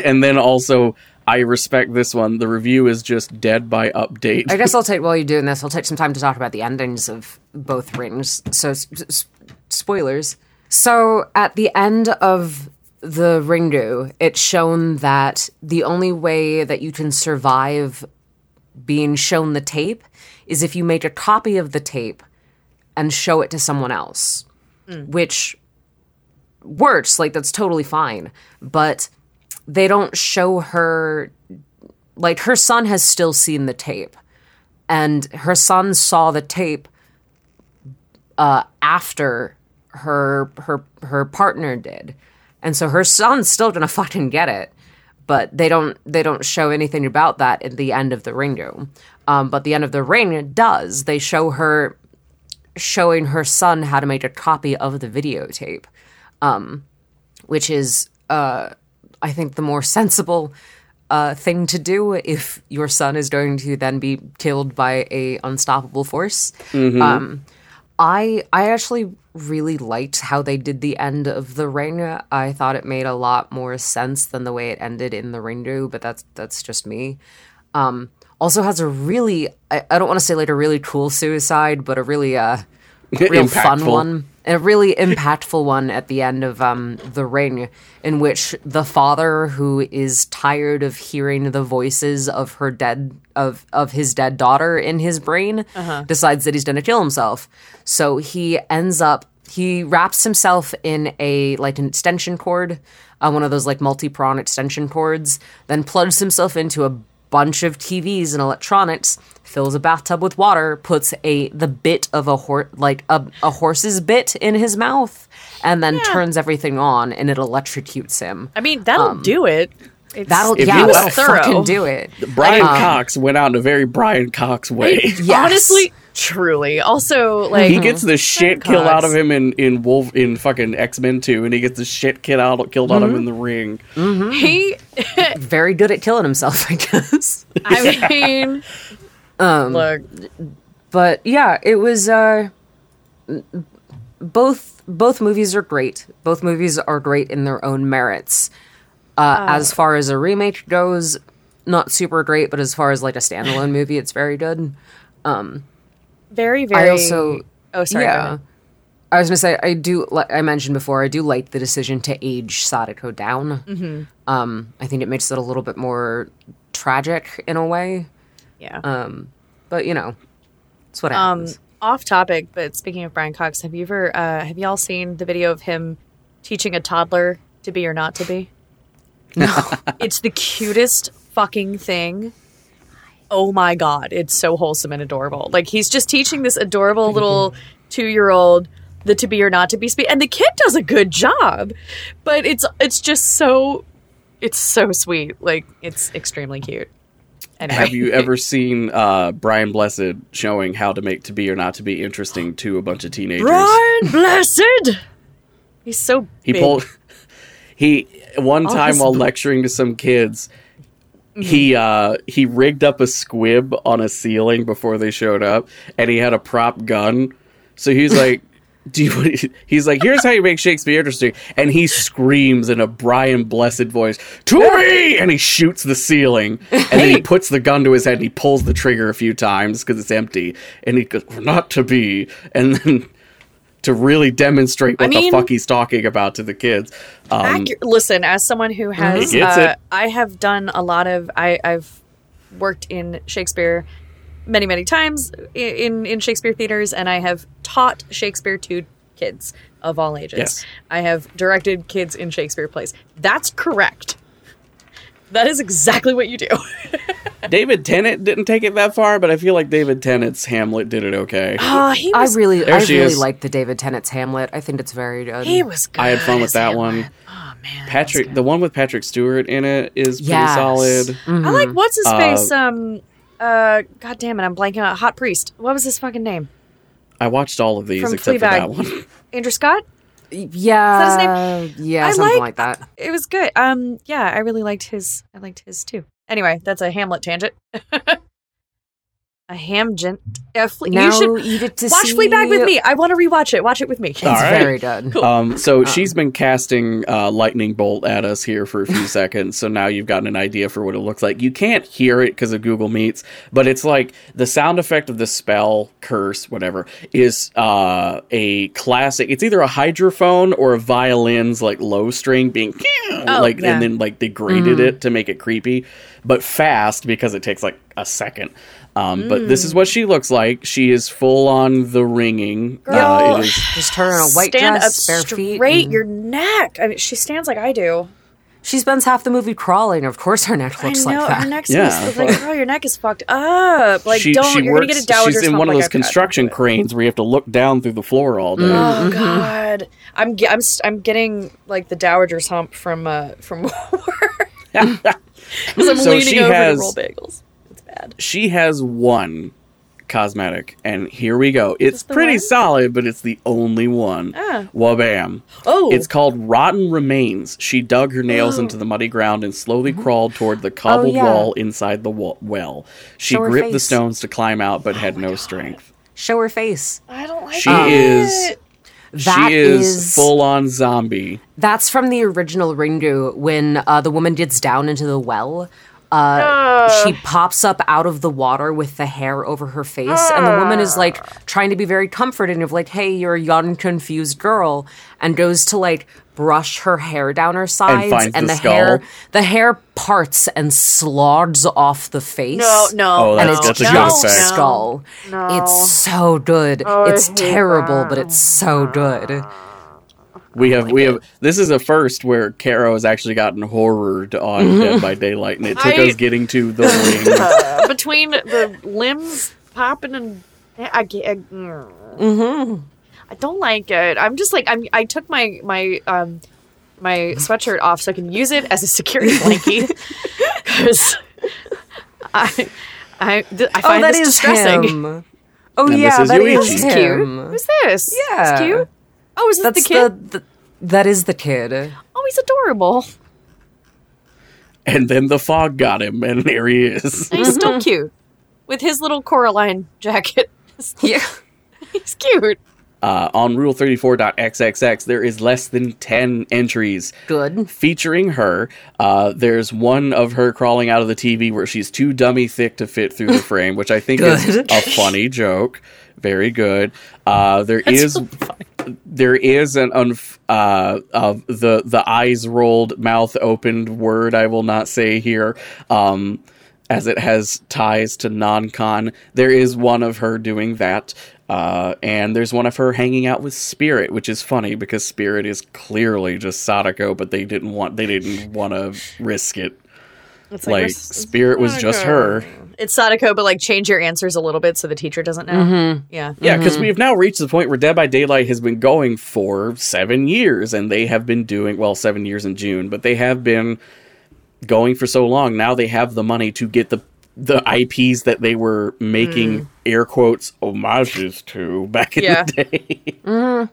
And then also, I respect this one. The review is just dead by update. I guess I'll take while you're doing this. I'll take some time to talk about the endings of both rings. So, s- s- spoilers. So, at the end of the Ringu, it's shown that the only way that you can survive being shown the tape is if you make a copy of the tape and show it to someone else, mm. which works. Like, that's totally fine. But they don't show her like her son has still seen the tape. And her son saw the tape uh, after her her her partner did. And so her son's still gonna fucking get it. But they don't they don't show anything about that at the end of the ringu um, but the end of the ring does. They show her showing her son how to make a copy of the videotape um, which is uh, I think the more sensible uh, thing to do if your son is going to then be killed by a unstoppable force. Um, I I actually really liked how they did the end of the ring. I thought it made a lot more sense than the way it ended in the Ringu, but that's that's just me. Um, also has a really I, I don't want to say like a really cool suicide, but a really uh real fun one, a really impactful one at the end of um, The Ring, in which the father, who is tired of hearing the voices of her dead of of his dead daughter in his brain, decides that he's going to kill himself. So he ends up he wraps himself in a like an extension cord, uh, one of those like multi-prong extension cords, then plugs himself into a bunch of TVs and electronics, fills a bathtub with water, puts a the bit of a horse like a, a horse's bit in his mouth, and then turns everything on and it electrocutes him. I mean, that'll um, do it. It's, That'll If yeah, you- that'll thorough. fucking do it. Brian um, Cox went out in a very Brian Cox way. Yes. honestly, truly. Also, like He gets the shit Brian killed out of him in in Wolf in fucking X Men Two, and he gets the shit killed out killed out of him mm-hmm. in the ring. Mm-hmm. he. Very good at killing himself, I guess. I mean, Um, look, but yeah, it was uh both both movies are great. Both movies are great in their own merits. Uh, as far as a remake goes, not super great, but as far as like a standalone movie, it's very good. very, very. I also Oh, sorry. yeah. I was gonna say I do. Like I mentioned before, I do like the decision to age Sadako down. Mm-hmm. Um, I think it makes it a little bit more tragic in a way. Yeah. But you know, it's what Um, happens. off topic, but speaking of Brian Cox, have you ever uh, have y'all seen the video of him teaching a toddler to be or not to be? No, it's the cutest fucking thing. Oh my god, it's so wholesome and adorable. Like he's just teaching this adorable little two year old the to be or not to be speak, and the kid does a good job. But it's it's just so it's so sweet. Like it's extremely cute. Anyway. Have you ever seen uh, Brian Blessed showing how to make to be or not to be interesting to a bunch of teenagers? Brian Blessed. He's so He big. pulled. He one Oh, time while lecturing to some kids, he uh he rigged up a squib on a ceiling before they showed up, and he had a prop gun. So he's like. Do you, he's like, here's how you make Shakespeare interesting, and he screams in a Brian Blessed voice, "To me!" and he shoots the ceiling, and then he puts the gun to his head, and he pulls the trigger a few times because it's empty, and he goes, "Not to be," and then to really demonstrate what I mean- the fuck he's talking about to the kids. Um, Listen, as someone who has, uh. I have done a lot of. I, I've worked in Shakespeare many, many times in in Shakespeare theaters, and I have taught Shakespeare to kids of all ages. Yes. I have directed kids in Shakespeare plays. That's correct. That is exactly what you do. David Tennant didn't take it that far, but I feel like David Tennant's Hamlet did it okay. Oh, he I really, There I really is. like the David Tennant's Hamlet. I think it's very good. he was. Good I had fun with that Hamlet. one. Oh man, Patrick, the one with Patrick Stewart in it is pretty Yes. solid. I like what's his Uh, face. Um, uh, God damn it, I'm blanking out. Hot Priest. What was his fucking name? I watched all of these From except for that one. Andrew Scott. yeah, his yeah, I something like- like, that. It was good. Um, yeah, I really liked his. I liked his too. Anyway, that's a Hamlet tangent. a Hamgent. A fle- Now you should you get to watch see Fleabag with me. I want to rewatch it. Watch it with me. It's All right. very good. Um, so she's been casting uh, lightning bolt at us here for a few seconds. So now you've gotten an idea for what it looks like. You can't hear it because of Google Meets, but it's like the sound effect of the spell, curse, whatever, is uh, a classic. It's either a hydrophone or a violin's like low string being like, yeah. and then like degraded graded it to make it creepy, but fast because it takes like a second. Um, But this is what she looks like. She is full on the ringing. Uh, Girl. it is Just her in a white Stand dress, up bare straight. feet. and- Your neck. I mean, she stands like I do. She spends half the movie crawling. Of course, her neck looks I know like that. her neck's Yeah. yeah. like, girl, your neck is fucked up. Like, she, don't. she you're works, gonna get a dowager's she's in one of those I've got. construction cranes where you have to look down through the floor all day. Oh God, I'm I'm s- I'm getting like the dowager's hump from uh from work because I'm So leaning she over has- to roll bagels. It's bad. She has one cosmetic, and here we go. It's pretty one? solid, but it's the only one. Ah. Wabam. Oh. It's called Rotten Remains. She dug her nails into the muddy ground and slowly crawled toward the cobbled Oh, yeah. wall inside the wa- well. She Show gripped the stones to climb out, but had no strength. Show her face. I don't like She it. is. That she is, is- full on zombie. That's from the original Ringu when uh, the woman gets down into the well. Uh, she pops up out of the water with the hair over her face, and the woman is like trying to be very comforting of like, "Hey, you're a young, confused girl," and goes to like brush her hair down her sides, finds the the, skull. hair the hair parts and slogs off the face. No, no, Oh, And that's- it's that's a just good effect. skull. It's so good. it's terrible, but it's so good. We have we have this is a first where Caro has actually gotten horrored on Mm-hmm. Dead by Daylight, and it took I- us getting to the wing. between the limbs popping and I, get, I, mm. I don't like it. I'm just like I'm. I took my my um my sweatshirt off so I can use it as a security blanket because I I th- I Oh, find that this is distressing. him. Oh And yeah, this is that Yoichi. is cute. him. Who's this? Yeah. It's cute. Oh, is this That's the kid? The, the, that is the kid. oh, he's adorable. and then the fog got him, and there he is. And he's still cute with his little Coraline jacket. Yeah. he's cute. Uh, on Rule34.xxx, there is less than ten entries Good. featuring her. Uh, there's one of her crawling out of the TV where she's too dummy thick to fit through the frame, which I think is a funny joke. Very good. Uh, there is there is an unf- uh, of the the eyes rolled, mouth opened word I will not say here. Um, as it has ties to non-con, there is one of her doing that. Uh, and there's one of her hanging out with Spirit, which is funny because Spirit is clearly just Sadako, but they didn't want they didn't want to risk it. It's Like we're- Spirit was just her. It's Sadako, but like change your answers a little bit so the teacher doesn't know. Mm-hmm. Yeah. Yeah, because we've now reached the point where Dead by Daylight has been going for seven years, and they have been doing well, seven years in June, but they have been going for so long. Now they have the money to get the the IPs that they were making air quotes homages to back in Yeah. the day.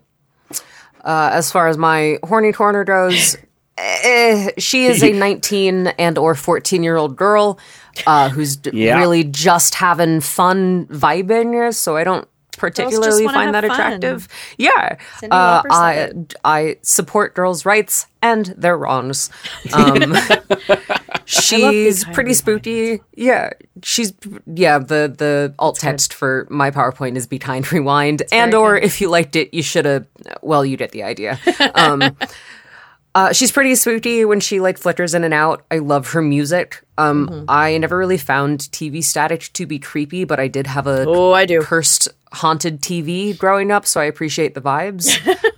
Uh, as far as my horny corner goes, eh, she is a 19 and or 14 year old girl uh, who's d- Yeah. really just having fun vibing. So I don't particularly find that fun. attractive. Yeah, uh, I I support girls' rights and their wrongs. Um, she's pretty spooky. Yeah, she's yeah. The the alt text for my PowerPoint is be kind, rewind, and or good. if you liked it, you should have. Well, you get the idea. Um, uh, she's pretty spooky when she like flickers in and out. I love her music. Um, Mm-hmm. I never really found TV static to be creepy, but I did have a Oh, I do. cursed haunted TV growing up, so I appreciate the vibes.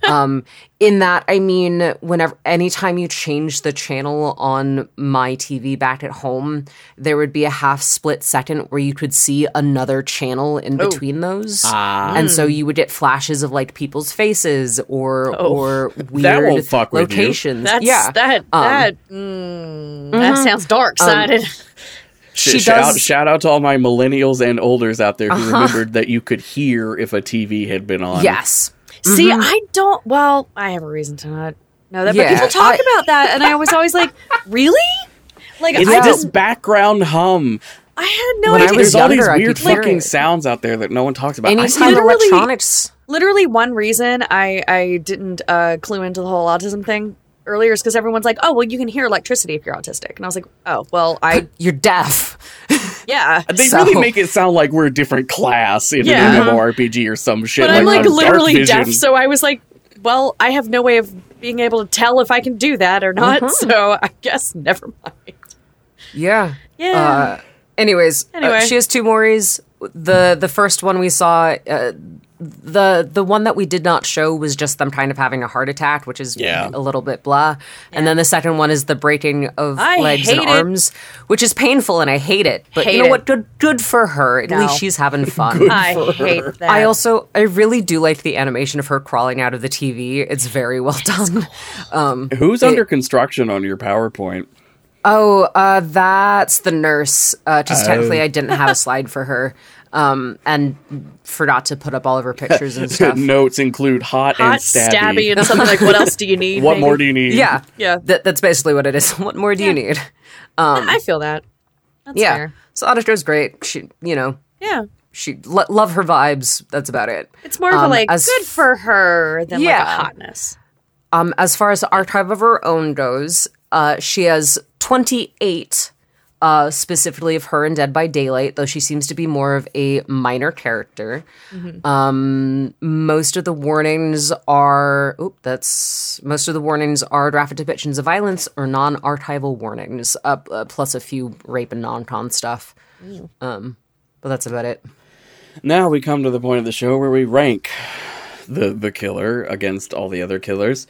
um, in that, I mean, whenever anytime you change the channel on my TV back at home, there would be a half split second where you could see another channel in Oh. between those, Ah. and so you would get flashes of like people's faces or or weird That won't fuck with you. locations. That's yeah, that that mm, that sounds dark sided. she shout, does. Uh-huh. shout out to all my millennials and olders out there who remembered that you could hear if a TV had been on. yes. See, I don't. Well, I have a reason to not know that, Yeah, but people talk I- about that, and I was always like, really? Like It's I this background hum. I had no When I idea. was There's all these weird could fucking it. sounds out there that no one talks about. I Anytime literally- electronics. literally one reason I I didn't uh, clue into the whole autism thing earlier is because everyone's like, oh well, you can hear electricity if you're autistic, and I was like, oh well, I You're deaf. yeah. They So- really make it sound like we're a different class in Yeah. an MMORPG or some shit. But I'm like on Dark literally deaf, so I was like, well, I have no way of being able to tell if I can do that or not. So I guess never mind. Yeah. Yeah. Uh, anyways, uh, Anyway. she has two Moris. The the first one we saw, uh, the the one that we did not show was just them kind of having a heart attack, which is Yeah. a little bit blah. And then the second one is the breaking of I legs and it. arms, which is painful, and I hate it. But Hate you know it. what? Good good for her. At No. least she's having fun. I hate that. I also I really do like the animation of her crawling out of the TV. It's very well done. Who's under construction on your PowerPoint? Oh, uh, that's the nurse. Uh, just Oh. technically, I didn't have a slide for her, um, and forgot to put up all of her pictures and stuff. Notes include hot, hot and stabby. stabby. and something like, what else do you need? what maybe? more do you need? Yeah, Yeah. That, that's basically what it is. What more do you need? I feel that. That's Yeah. fair. So Auditor's great. She, you know, Yeah. she lo- love her vibes. That's about it. It's more of a Um, like as- good for her than like Yeah. a hotness. Um, as far as the archive of her own goes, uh, she has 28 uh, specifically of her in Dead by Daylight, though she seems to be more of a minor character. Um, most of the warnings are, oop, that's most of the warnings are graphic depictions of violence or non-archival warnings, uh, uh, plus a few rape and non-con stuff. Um, but that's about it. Now we come to the point of the show where we rank the the killer against all the other killers.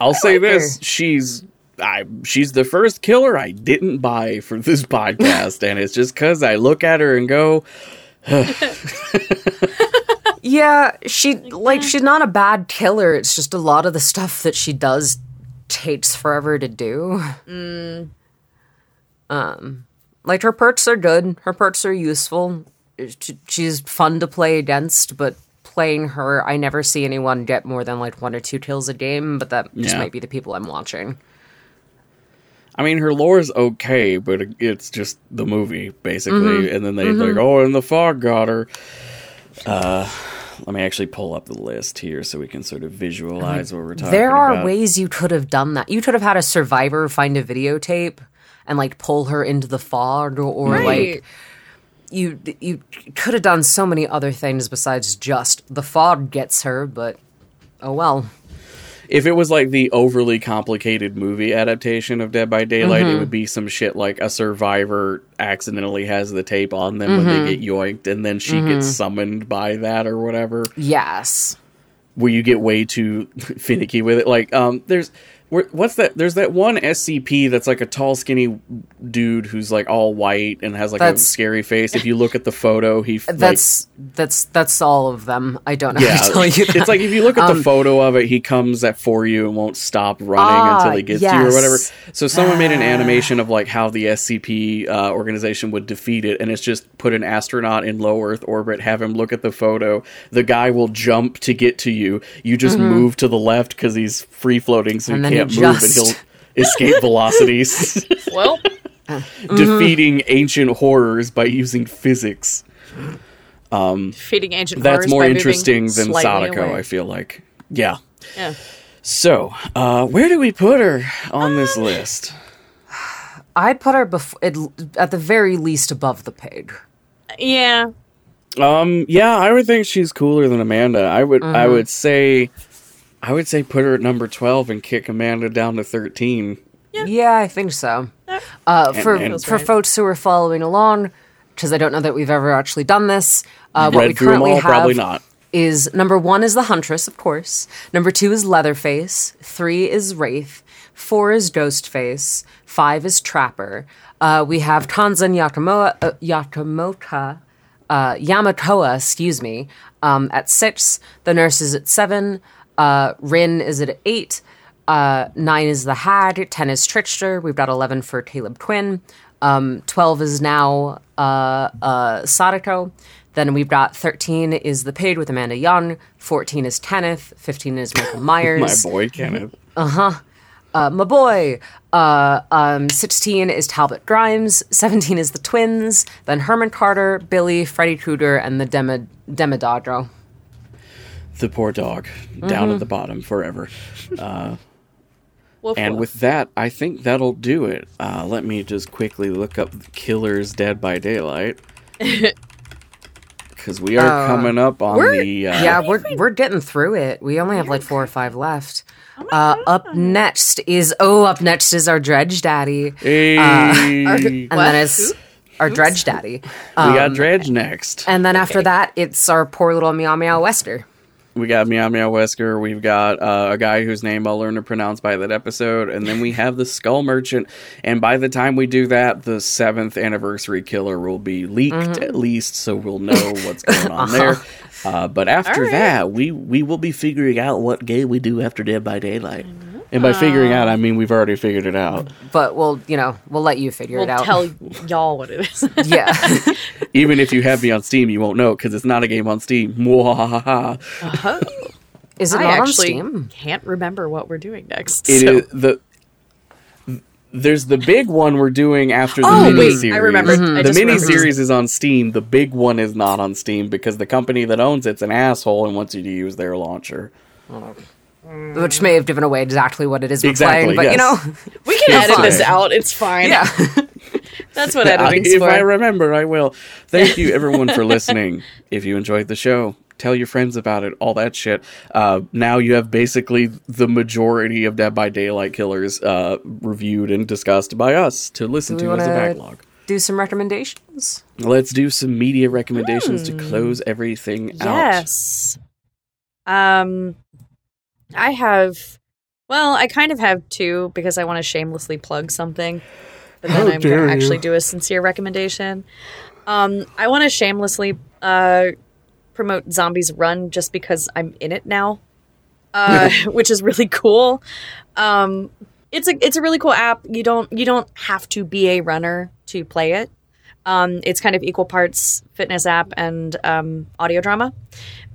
I'll say like this: her. she's I she's the first killer I didn't buy for this podcast, and it's just because I look at her and go, Yeah, she like she's not a bad killer. It's just a lot of the stuff that she does takes forever to do. Um, like her perks are good. Her perks are useful. She's fun to play against, but playing her, I never see anyone get more than like one or two kills a game. But that just Yeah. might be the people I'm watching. I mean, her lore is okay, but it's just the movie basically, Mm-hmm. and then they like, oh, and the fog got her. Uh, let me actually pull up the list here so we can sort of visualize what we're talking about There are about. ways you could have done that. You could have had a survivor find a videotape and like pull her into the fog, or, or like you you could have done so many other things besides just the fog gets her. But oh well. If it was like the overly complicated movie adaptation of Dead by Daylight, Mm-hmm. it would be some shit like a survivor accidentally has the tape on them when Mm-hmm. they get yoinked, and then she gets summoned by that or whatever. Yes. Where you get way too finicky with it. Like, um, there's what's that? There's that one SCP that's like a tall, skinny dude who's like all white and has like a scary face. If you look at the photo, he f- like, That's that's that's all of them. I don't know yeah, how to tell you that. Um, it's like if you look at the photo of it, he comes at for you and won't stop running Ah, until he gets to you or whatever. So someone made an animation of like how the SCP uh, organization would defeat it, and it's just put an astronaut in low Earth orbit, have him look at the photo. The guy will jump to get to you. You just move to the left because he's free floating, so Mm-hmm. And he then can't move, just- and he'll escape velocities, Well, defeating ancient horrors by using physics. feeding ancient That's horrors more by moving interesting than Sadako, away. I feel like. Yeah. Yeah. So, uh, where do we put her on this Uh, list? I'd put her bef- at, at the very least above the pig. Yeah. Um, yeah, I would think she's cooler than Amanda. I would, I Mm-hmm. would say, I would say put her at number twelve and kick Amanda down to thirteen. Yeah, yeah I think so. Uh, for and- for right. folks who are following along, because I don't know that we've ever actually done this. Uh, what we Read through them currently all, have probably not. is number one is the Huntress, of course. Number two is Leatherface. Three is Wraith. Four is Ghostface. Five is Trapper. Uh, we have Tanzan Yakamoa, uh, Yakamoka, uh, Yamatoa, excuse me, um, at six. The Nurse is at seven. Uh, Rin is at eight. Uh, nine is the Hag. Ten is Trickster. We've got eleven for Caleb Quinn. Um, Twelve is now uh, uh, Sadako. Then we've got thirteen is the Pig with Amanda Young. Fourteen is Kenneth. Fifteen is Michael Myers. My boy Kenneth. Uh, huh. Uh my boy. Uh, um, 16 is Talbot Grimes. 17 is the twins. Then Herman Carter, Billy, Freddy Krueger, and the Demi- Demidadro. The poor dog Mm-hmm. down at the bottom forever. Woof, And woof. with that, I think that'll do it. Uh, let me just quickly look up Killers Dead by Daylight. Because we are coming up on the. Uh, yeah, we're, we're getting through it. We only have like four or five left. Uh, up next is, oh, up next is our Dredge Daddy. Hey, And What? then it's our Dredge Daddy. we got Dredge next. And then after that, it's our poor little Meow Meow Wesker. We got Meow Meow Wesker. We've got uh, a guy whose name I'll learn to pronounce by that episode. And then we have the Skull Merchant. And by the time we do that, the seventh anniversary killer will be leaked Mm-hmm. at least, so we'll know what's going on there. Uh, but after right. that, we, we will be figuring out what game we do after Dead by Daylight. Mm-hmm. And by figuring out, uh. I mean we've already figured it out. But we'll, you know, we'll let you figure we'll it out. tell y'all what it is. yeah. Even if you have me on Steam, you won't know because it's not a game on Steam. Mwahaha. Uh-huh. Is it I not on actually Steam? can't remember what we're doing next. It so- is the. There's the big one we're doing after the Oh, mini wait, series. I remembered. Mm-hmm. I The just mini remembered. series is on Steam. The big one is not on Steam because the company that owns it's an asshole and wants you to use their launcher. Oh. Which may have given away exactly what it is we're Exactly, playing, but you know, We can It's edit this out. It's fine. yeah. That's what I- editing's if for. I remember, I will. Thank you, everyone, for listening. If you enjoyed the show, tell your friends about it, all that shit. Uh, now you have basically the majority of Dead by Daylight killers uh, reviewed and discussed by us to listen to as a wanna- backlog. Do some recommendations. Let's do some media recommendations to close everything out. Yes. Um, I have. Well, I kind of have two because I want to shamelessly plug something, but then How I'm going to actually do a sincere recommendation. Um, I want to shamelessly uh, promote Zombies Run just because I'm in it now, uh, which is really cool. Um, it's a it's a really cool app. You don't you don't have to be a runner to play it. Um, it's kind of equal parts fitness app and um, audio drama,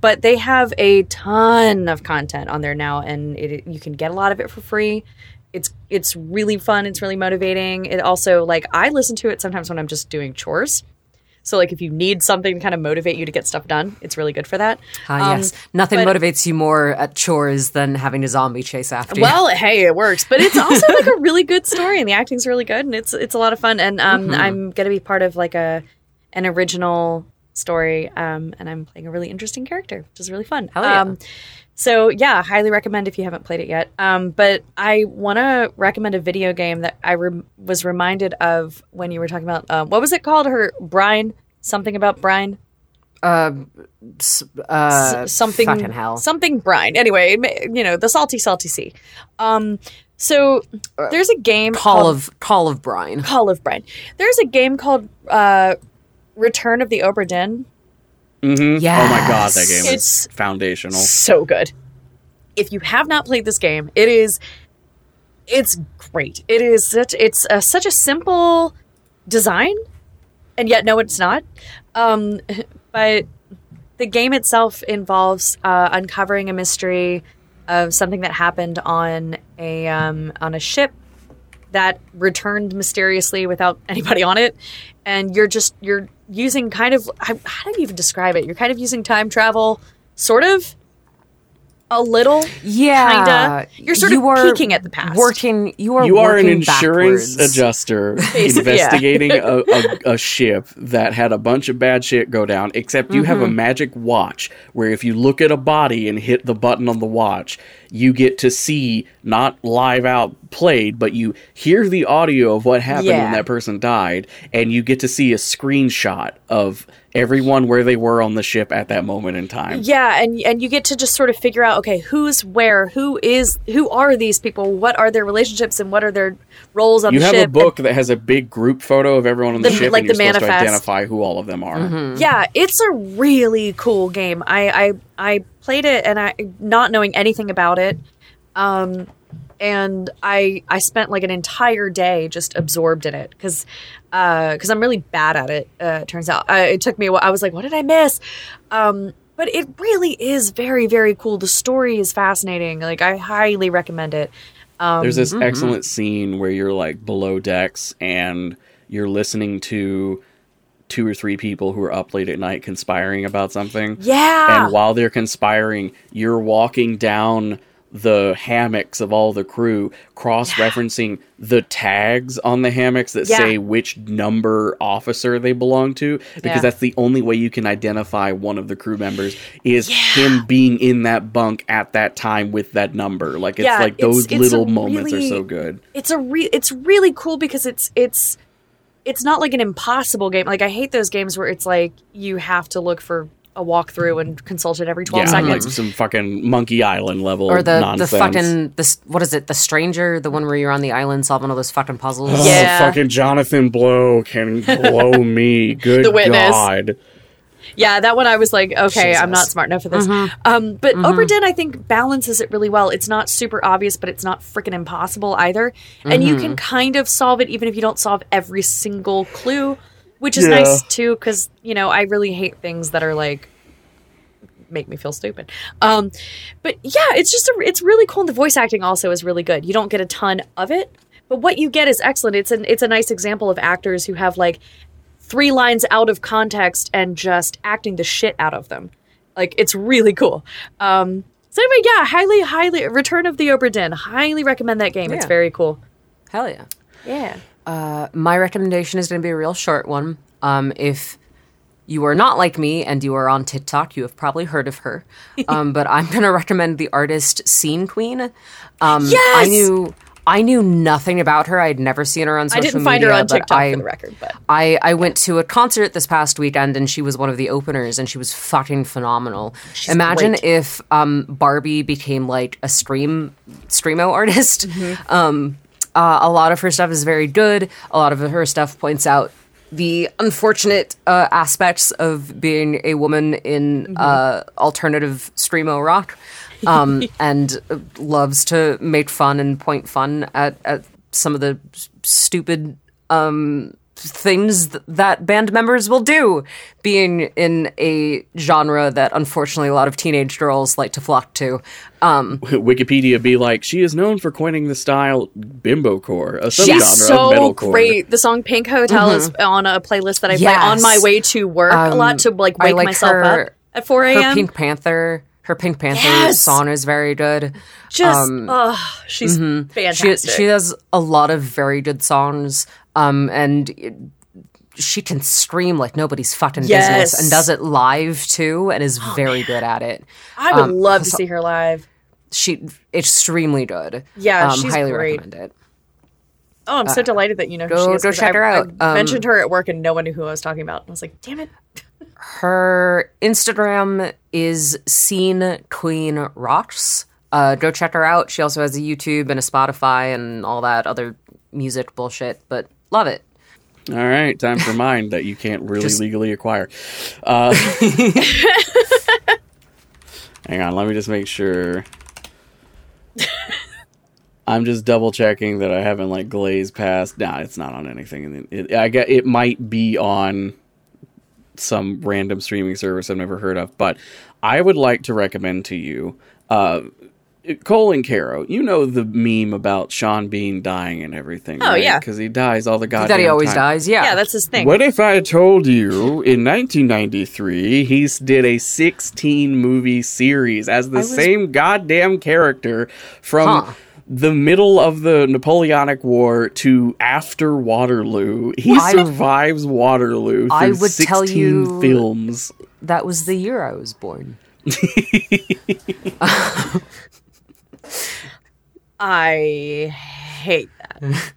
but they have a ton of content on there now, and it, you can get a lot of it for free. It's it's really fun. It's really motivating. It also like I listen to it sometimes when I'm just doing chores. So like if you need something to kind of motivate you to get stuff done, it's really good for that. Ah, Um, yes. Nothing but- motivates you more at chores than having a zombie chase after you. Well, hey, it works, but it's also like a really good story, and the acting's really good, and it's it's a lot of fun. And um, I'm gonna be part of like a an original story, um, and I'm playing a really interesting character, which is really fun. Hell yeah. Um, so yeah, highly recommend if you haven't played it yet. Um, but I want to recommend a video game that I rem- was reminded of when you were talking about uh, what was it called? Her brine, something about brine. S- uh, S- something fucking hell. something brine anyway you know the salty salty sea um so there's a game Call called of Call of Brine. call of brine there's a game called uh return of the obra dinn Mm-hmm. Yes. Oh my god, that game is foundational. so good if you have not played this game it is it's great it is such it's a, such a simple design and yet no it's not um but the game itself involves uh, uncovering a mystery of something that happened on a um, on a ship that returned mysteriously without anybody on it and you're just you're using kind of how how do you even describe it you're kind of using time travel sort of a little Yeah, kinda. You're sort of are peeking at the past. Working, you are. You are an insurance backwards. adjuster investigating a, a, a ship that had a bunch of bad shit go down, except you Mm-hmm. have a magic watch where if you look at a body and hit the button on the watch, you get to see not live out played, but you hear the audio of what happened when that person died, and you get to see a screenshot of everyone where they were on the ship at that moment in time. Yeah, and and you get to just sort of figure out okay, who's where, who is who are these people, what are their relationships and what are their roles on You the ship. You have a book that has a big group photo of everyone on the, The- ship, like and you're the supposed to manifest. identify who all of them are. And- yeah, it's a really cool game. I I I played it and I not knowing anything about it. Um and I I spent like an entire day just absorbed in it because because I'm really bad at it. Uh, it turns out uh, it took me. a while. I was like, what did I miss? Um, but it really is very very cool. The story is fascinating. Like I highly recommend it. Um, There's this excellent scene where you're like below decks and you're listening to two or three people who are up late at night conspiring about something. Yeah. And while they're conspiring, you're walking down the hammocks of all the crew, cross referencing the tags on the hammocks that Yeah. say which number officer they belong to, because Yeah. that's the only way you can identify one of the crew members is him being in that bunk at that time with that number. Like it's Yeah, like those it's a little moments are so good. it's a re- it's really cool because it's it's it's not like an impossible game. Like I hate those games where it's like you have to look for a walkthrough and consult it every twelve Yeah, like some fucking Monkey Island level or the nonsense. the fucking this what is it? The stranger, the one where you're on the island solving all those fucking puzzles. Oh, Yeah. fucking Jonathan Blow can blow me. Good The witness. God. Yeah, that one I was like, okay, I'm not smart enough for this. Um, but Obra Dinn, I think, balances it really well. It's not super obvious, but it's not freaking impossible either. And you can kind of solve it even if you don't solve every single clue, which is Yeah. nice too, because, you know, I really hate things that are like, make me feel stupid. Um, but yeah, it's just, a, it's really cool. And the voice acting also is really good. You don't get a ton of it. But what you get is excellent. It's an it's a nice example of actors who have like three lines out of context and just acting the shit out of them. Like it's really cool. Um, So anyway, yeah, highly, highly Return of the Obra Dinn. Highly recommend that game. It's very cool. Hell yeah. Yeah. My recommendation is going to be a real short one. Um, if you are not like me and you are on TikTok, you have probably heard of her. Um, but I'm going to recommend the artist Scene Queen. Um, I knew I knew nothing about her. I'd never seen her on I social didn't find media, her on TikTok I, for the record, but I, I went to a concert this past weekend and she was one of the openers and she was fucking phenomenal. Imagine great. if um, Barbie became like a stream screamo artist. Mm-hmm. Um, uh, a lot of her stuff is very good. A lot of her stuff points out the unfortunate uh, aspects of being a woman in Mm-hmm. uh, alternative screamo rock, um, and uh, loves to make fun and point fun at, at some of the stupid um, things th- that band members will do, being in a genre that unfortunately a lot of teenage girls like to flock to. Um, Wikipedia be like, she is known for coining the style bimbo core, a subgenre she's of so metalcore. great. The song Pink Hotel is on a playlist that I play on my way to work a lot to like wake like myself her- up at 4 her a.m. Pink Panther, her Pink Panther Yes! song is very good. Just, oh, she's fantastic. She she has a lot of very good songs, um, and it- she can scream like nobody's fucking Yes. business, and does it live too, and is very good at it. I would um, love to see her live. She extremely good. Yeah, um, she's highly great. recommend it. Oh, I'm so delighted that you know who go- she is. go check I- her I out. Um, mentioned her at work and no one knew who I was talking about. I was like, damn it. Her Instagram is Scene Queen Rocks. Uh, go check her out. She also has a YouTube and a Spotify and all that other music bullshit. But love it. All right, time for mine that you can't really legally acquire. Uh, hang on, let me just make sure. I'm just double checking that I haven't like glazed past. Nah, it's not on anything. It, I get it might be on some random streaming service I've never heard of, but I would like to recommend to you. Uh, Cole and Caro, you know the meme about Sean Bean dying and everything. Oh, yeah. because he dies all the goddamn that he always time. dies. Yeah. Yeah, that's his thing. What if I told you in 1993 he did a 16 movie series as the same goddamn character from Huh. the middle of the Napoleonic War to after Waterloo? He I- survives Waterloo through I would 16 tell you- films. That was the year I was born. I hate that.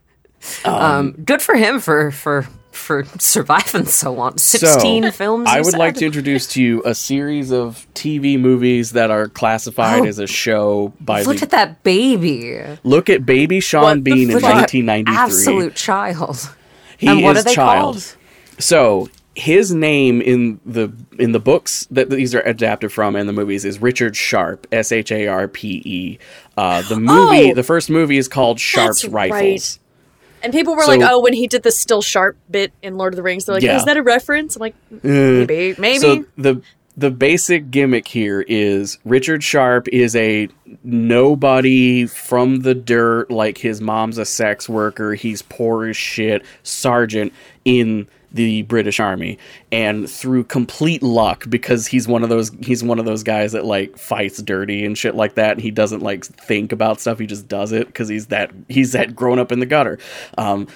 Um, good for him for for for surviving so long. Sixteen So, films. I you would like to introduce to you a series of TV movies that are classified Oh, as a show by Look the at that baby. Look at Baby Sean What Bean in 1993. Absolute child. He and what is are they child. called? So his name in the in the books that these are adapted from and the movies is Richard Sharpe, S H A R P E. Uh, the movie, Oh! the first movie is called Sharpe's Rifles. right. And people were So- like, "Oh, when he did the still sharp bit in Lord of the Rings, they're like, Yeah. is that a reference?" I'm like, Uh, maybe, maybe. So the the basic gimmick here is Richard Sharpe is a nobody from the dirt, like his mom's a sex worker, he's poor as shit, sergeant in the British Army. And through complete luck, because he's one of those he's one of those guys that like fights dirty and shit like that, and he doesn't like think about stuff, he just does it because he's that he's that grown up in the gutter. Um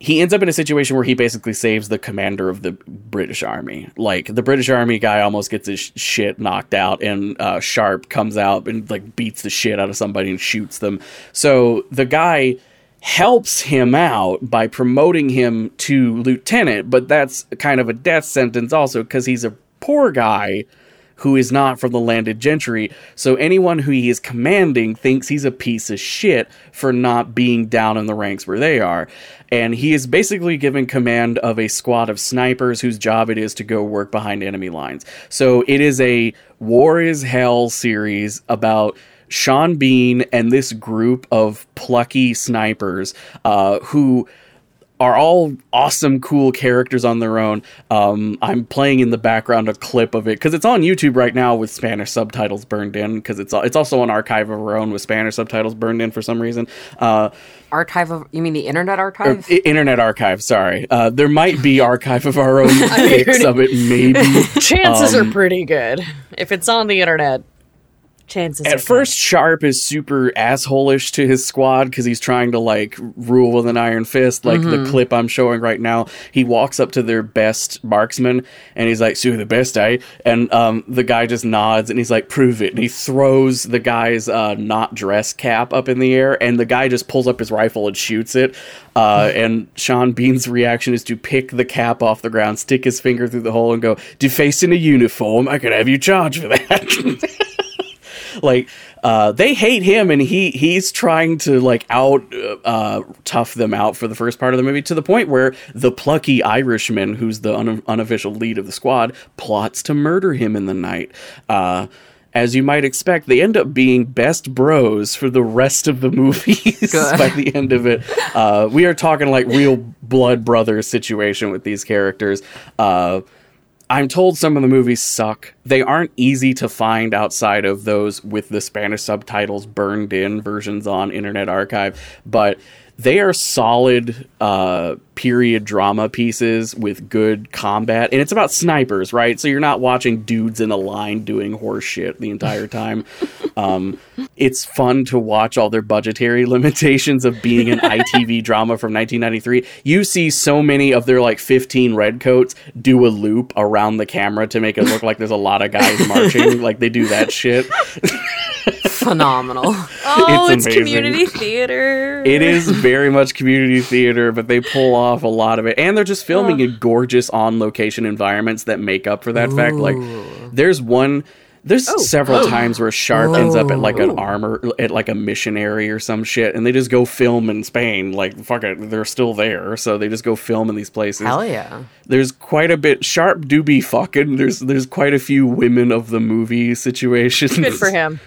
he ends up in a situation where he basically saves the commander of the British Army. Like the British Army guy almost gets his sh- shit knocked out, and uh, Sharpe comes out and like beats the shit out of somebody and shoots them. So the guy helps him out by promoting him to lieutenant, but that's kind of a death sentence also because he's a poor guy who is not from the landed gentry. So anyone who he is commanding thinks he's a piece of shit for not being down in the ranks where they are. And he is basically given command of a squad of snipers whose job it is to go work behind enemy lines. So it is a war is hell series about Sean Bean and this group of plucky snipers uh, who are all awesome, cool characters on their own. Um, I'm playing in the background a clip of it because it's on YouTube right now with Spanish subtitles burned in because it's it's also on Archive of Our Own with Spanish subtitles burned in for some reason. Uh, Archive of you mean the Internet or Archive? I- Internet Archive, sorry. Uh, there might be Archive of Our Own pics of it, maybe. Chances um, are pretty good if it's on the internet. Chances. At first, Sharpe is super assholish to his squad because he's trying to like rule with an iron fist. Like the clip I'm showing right now, he walks up to their best marksman and he's like, "So the best, eh?" And um, the guy just nods and he's like, "Prove it." And he throws the guy's uh, not dress cap up in the air, and the guy just pulls up his rifle and shoots it. Uh, and Sean Bean's reaction is to pick the cap off the ground, stick his finger through the hole, and go, "Defacing a uniform? I could have you charged for that." like uh, they hate him and he he's trying to like out uh, tough them out for the first part of the movie to the point where the plucky irishman who's the un- unofficial lead of the squad plots to murder him in the night uh, as you might expect, they end up being best bros for the rest of the movies by the end of it. Uh, we are talking like real blood brothers situation with these characters. Uh, I'm told some of the movies suck. They aren't easy to find outside of those with the Spanish subtitles burned in versions on Internet Archive, but they are solid uh, period drama pieces with good combat. And it's about snipers, right? So you're not watching dudes in a line doing horse shit the entire time. um, it's fun to watch all their budgetary limitations of being an ITV drama from 1993. You see so many of their like 15 redcoats do a loop around the camera to make it look like there's a lot of guys marching. like they do that shit. Phenomenal. Oh, It's it's, community theater. It is very much community theater, but they pull off a lot of it. And they're just filming in gorgeous on location environments that make up for that fact. Like there's one there's oh. several oh. times where Sharpe ends up at like an armor at like a missionary or some shit and they just go film in Spain. Like fuck it, they're still there. So they just go film in these places. Hell yeah. There's quite a bit Sharpe do be fucking. There's there's quite a few women of the movie situations. good for him.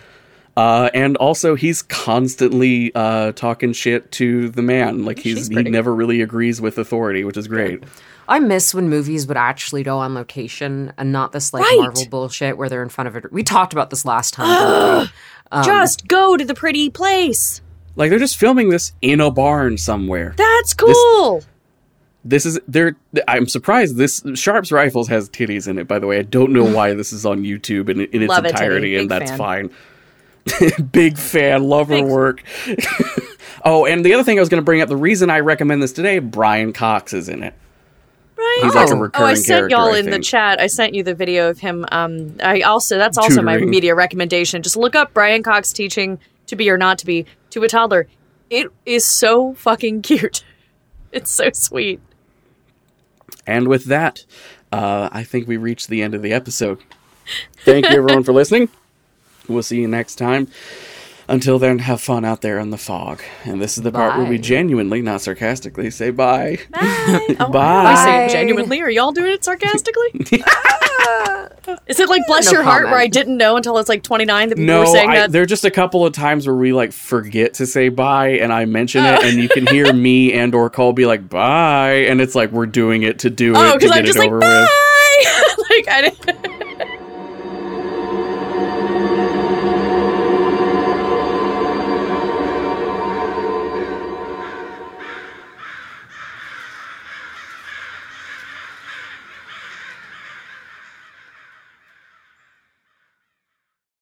Uh, and also, he's constantly uh, talking shit to the man. Like he's he never really agrees with authority, which is great. I miss when movies would actually go on location and not this like Right. Marvel bullshit where they're in front of it. We talked about this last time. didn't? Just go to the pretty place. Like they're just filming this in a barn somewhere. That's cool. This is they're. I'm surprised. This Sharpe's rifles has titties in it. By the way, I don't know why this is on YouTube in, in its Love a titty. entirety, and Big that's fan. fine. Big fan, love her Big- work. oh, and the other thing I was going to bring up, the reason I recommend this today, Brian Cox is in it. Right. He's like a Oh. recurring Oh, I sent y'all in the chat. I sent you the video of him. Um, I also that's also my media recommendation. Just look up Brian Cox teaching to be or not to be to a toddler. It is so fucking cute. It's so sweet. And with that, uh, I think we reached the end of the episode. Thank you, everyone, for listening. We'll see you next time. Until then, have fun out there in the fog. And this is the part where we genuinely, not sarcastically, say bye. Bye. Oh, Bye. I say it genuinely. Are y'all doing it sarcastically? Is it like bless No your heart where I didn't know until it's like 29 that people No, were saying I, that? there are just a couple of times where we like forget to say bye, and I mention it, oh. and you can hear me and or Cole be like bye, and it's like we're doing it to do Oh, it to because get I'm just it like bye. with. like I didn't.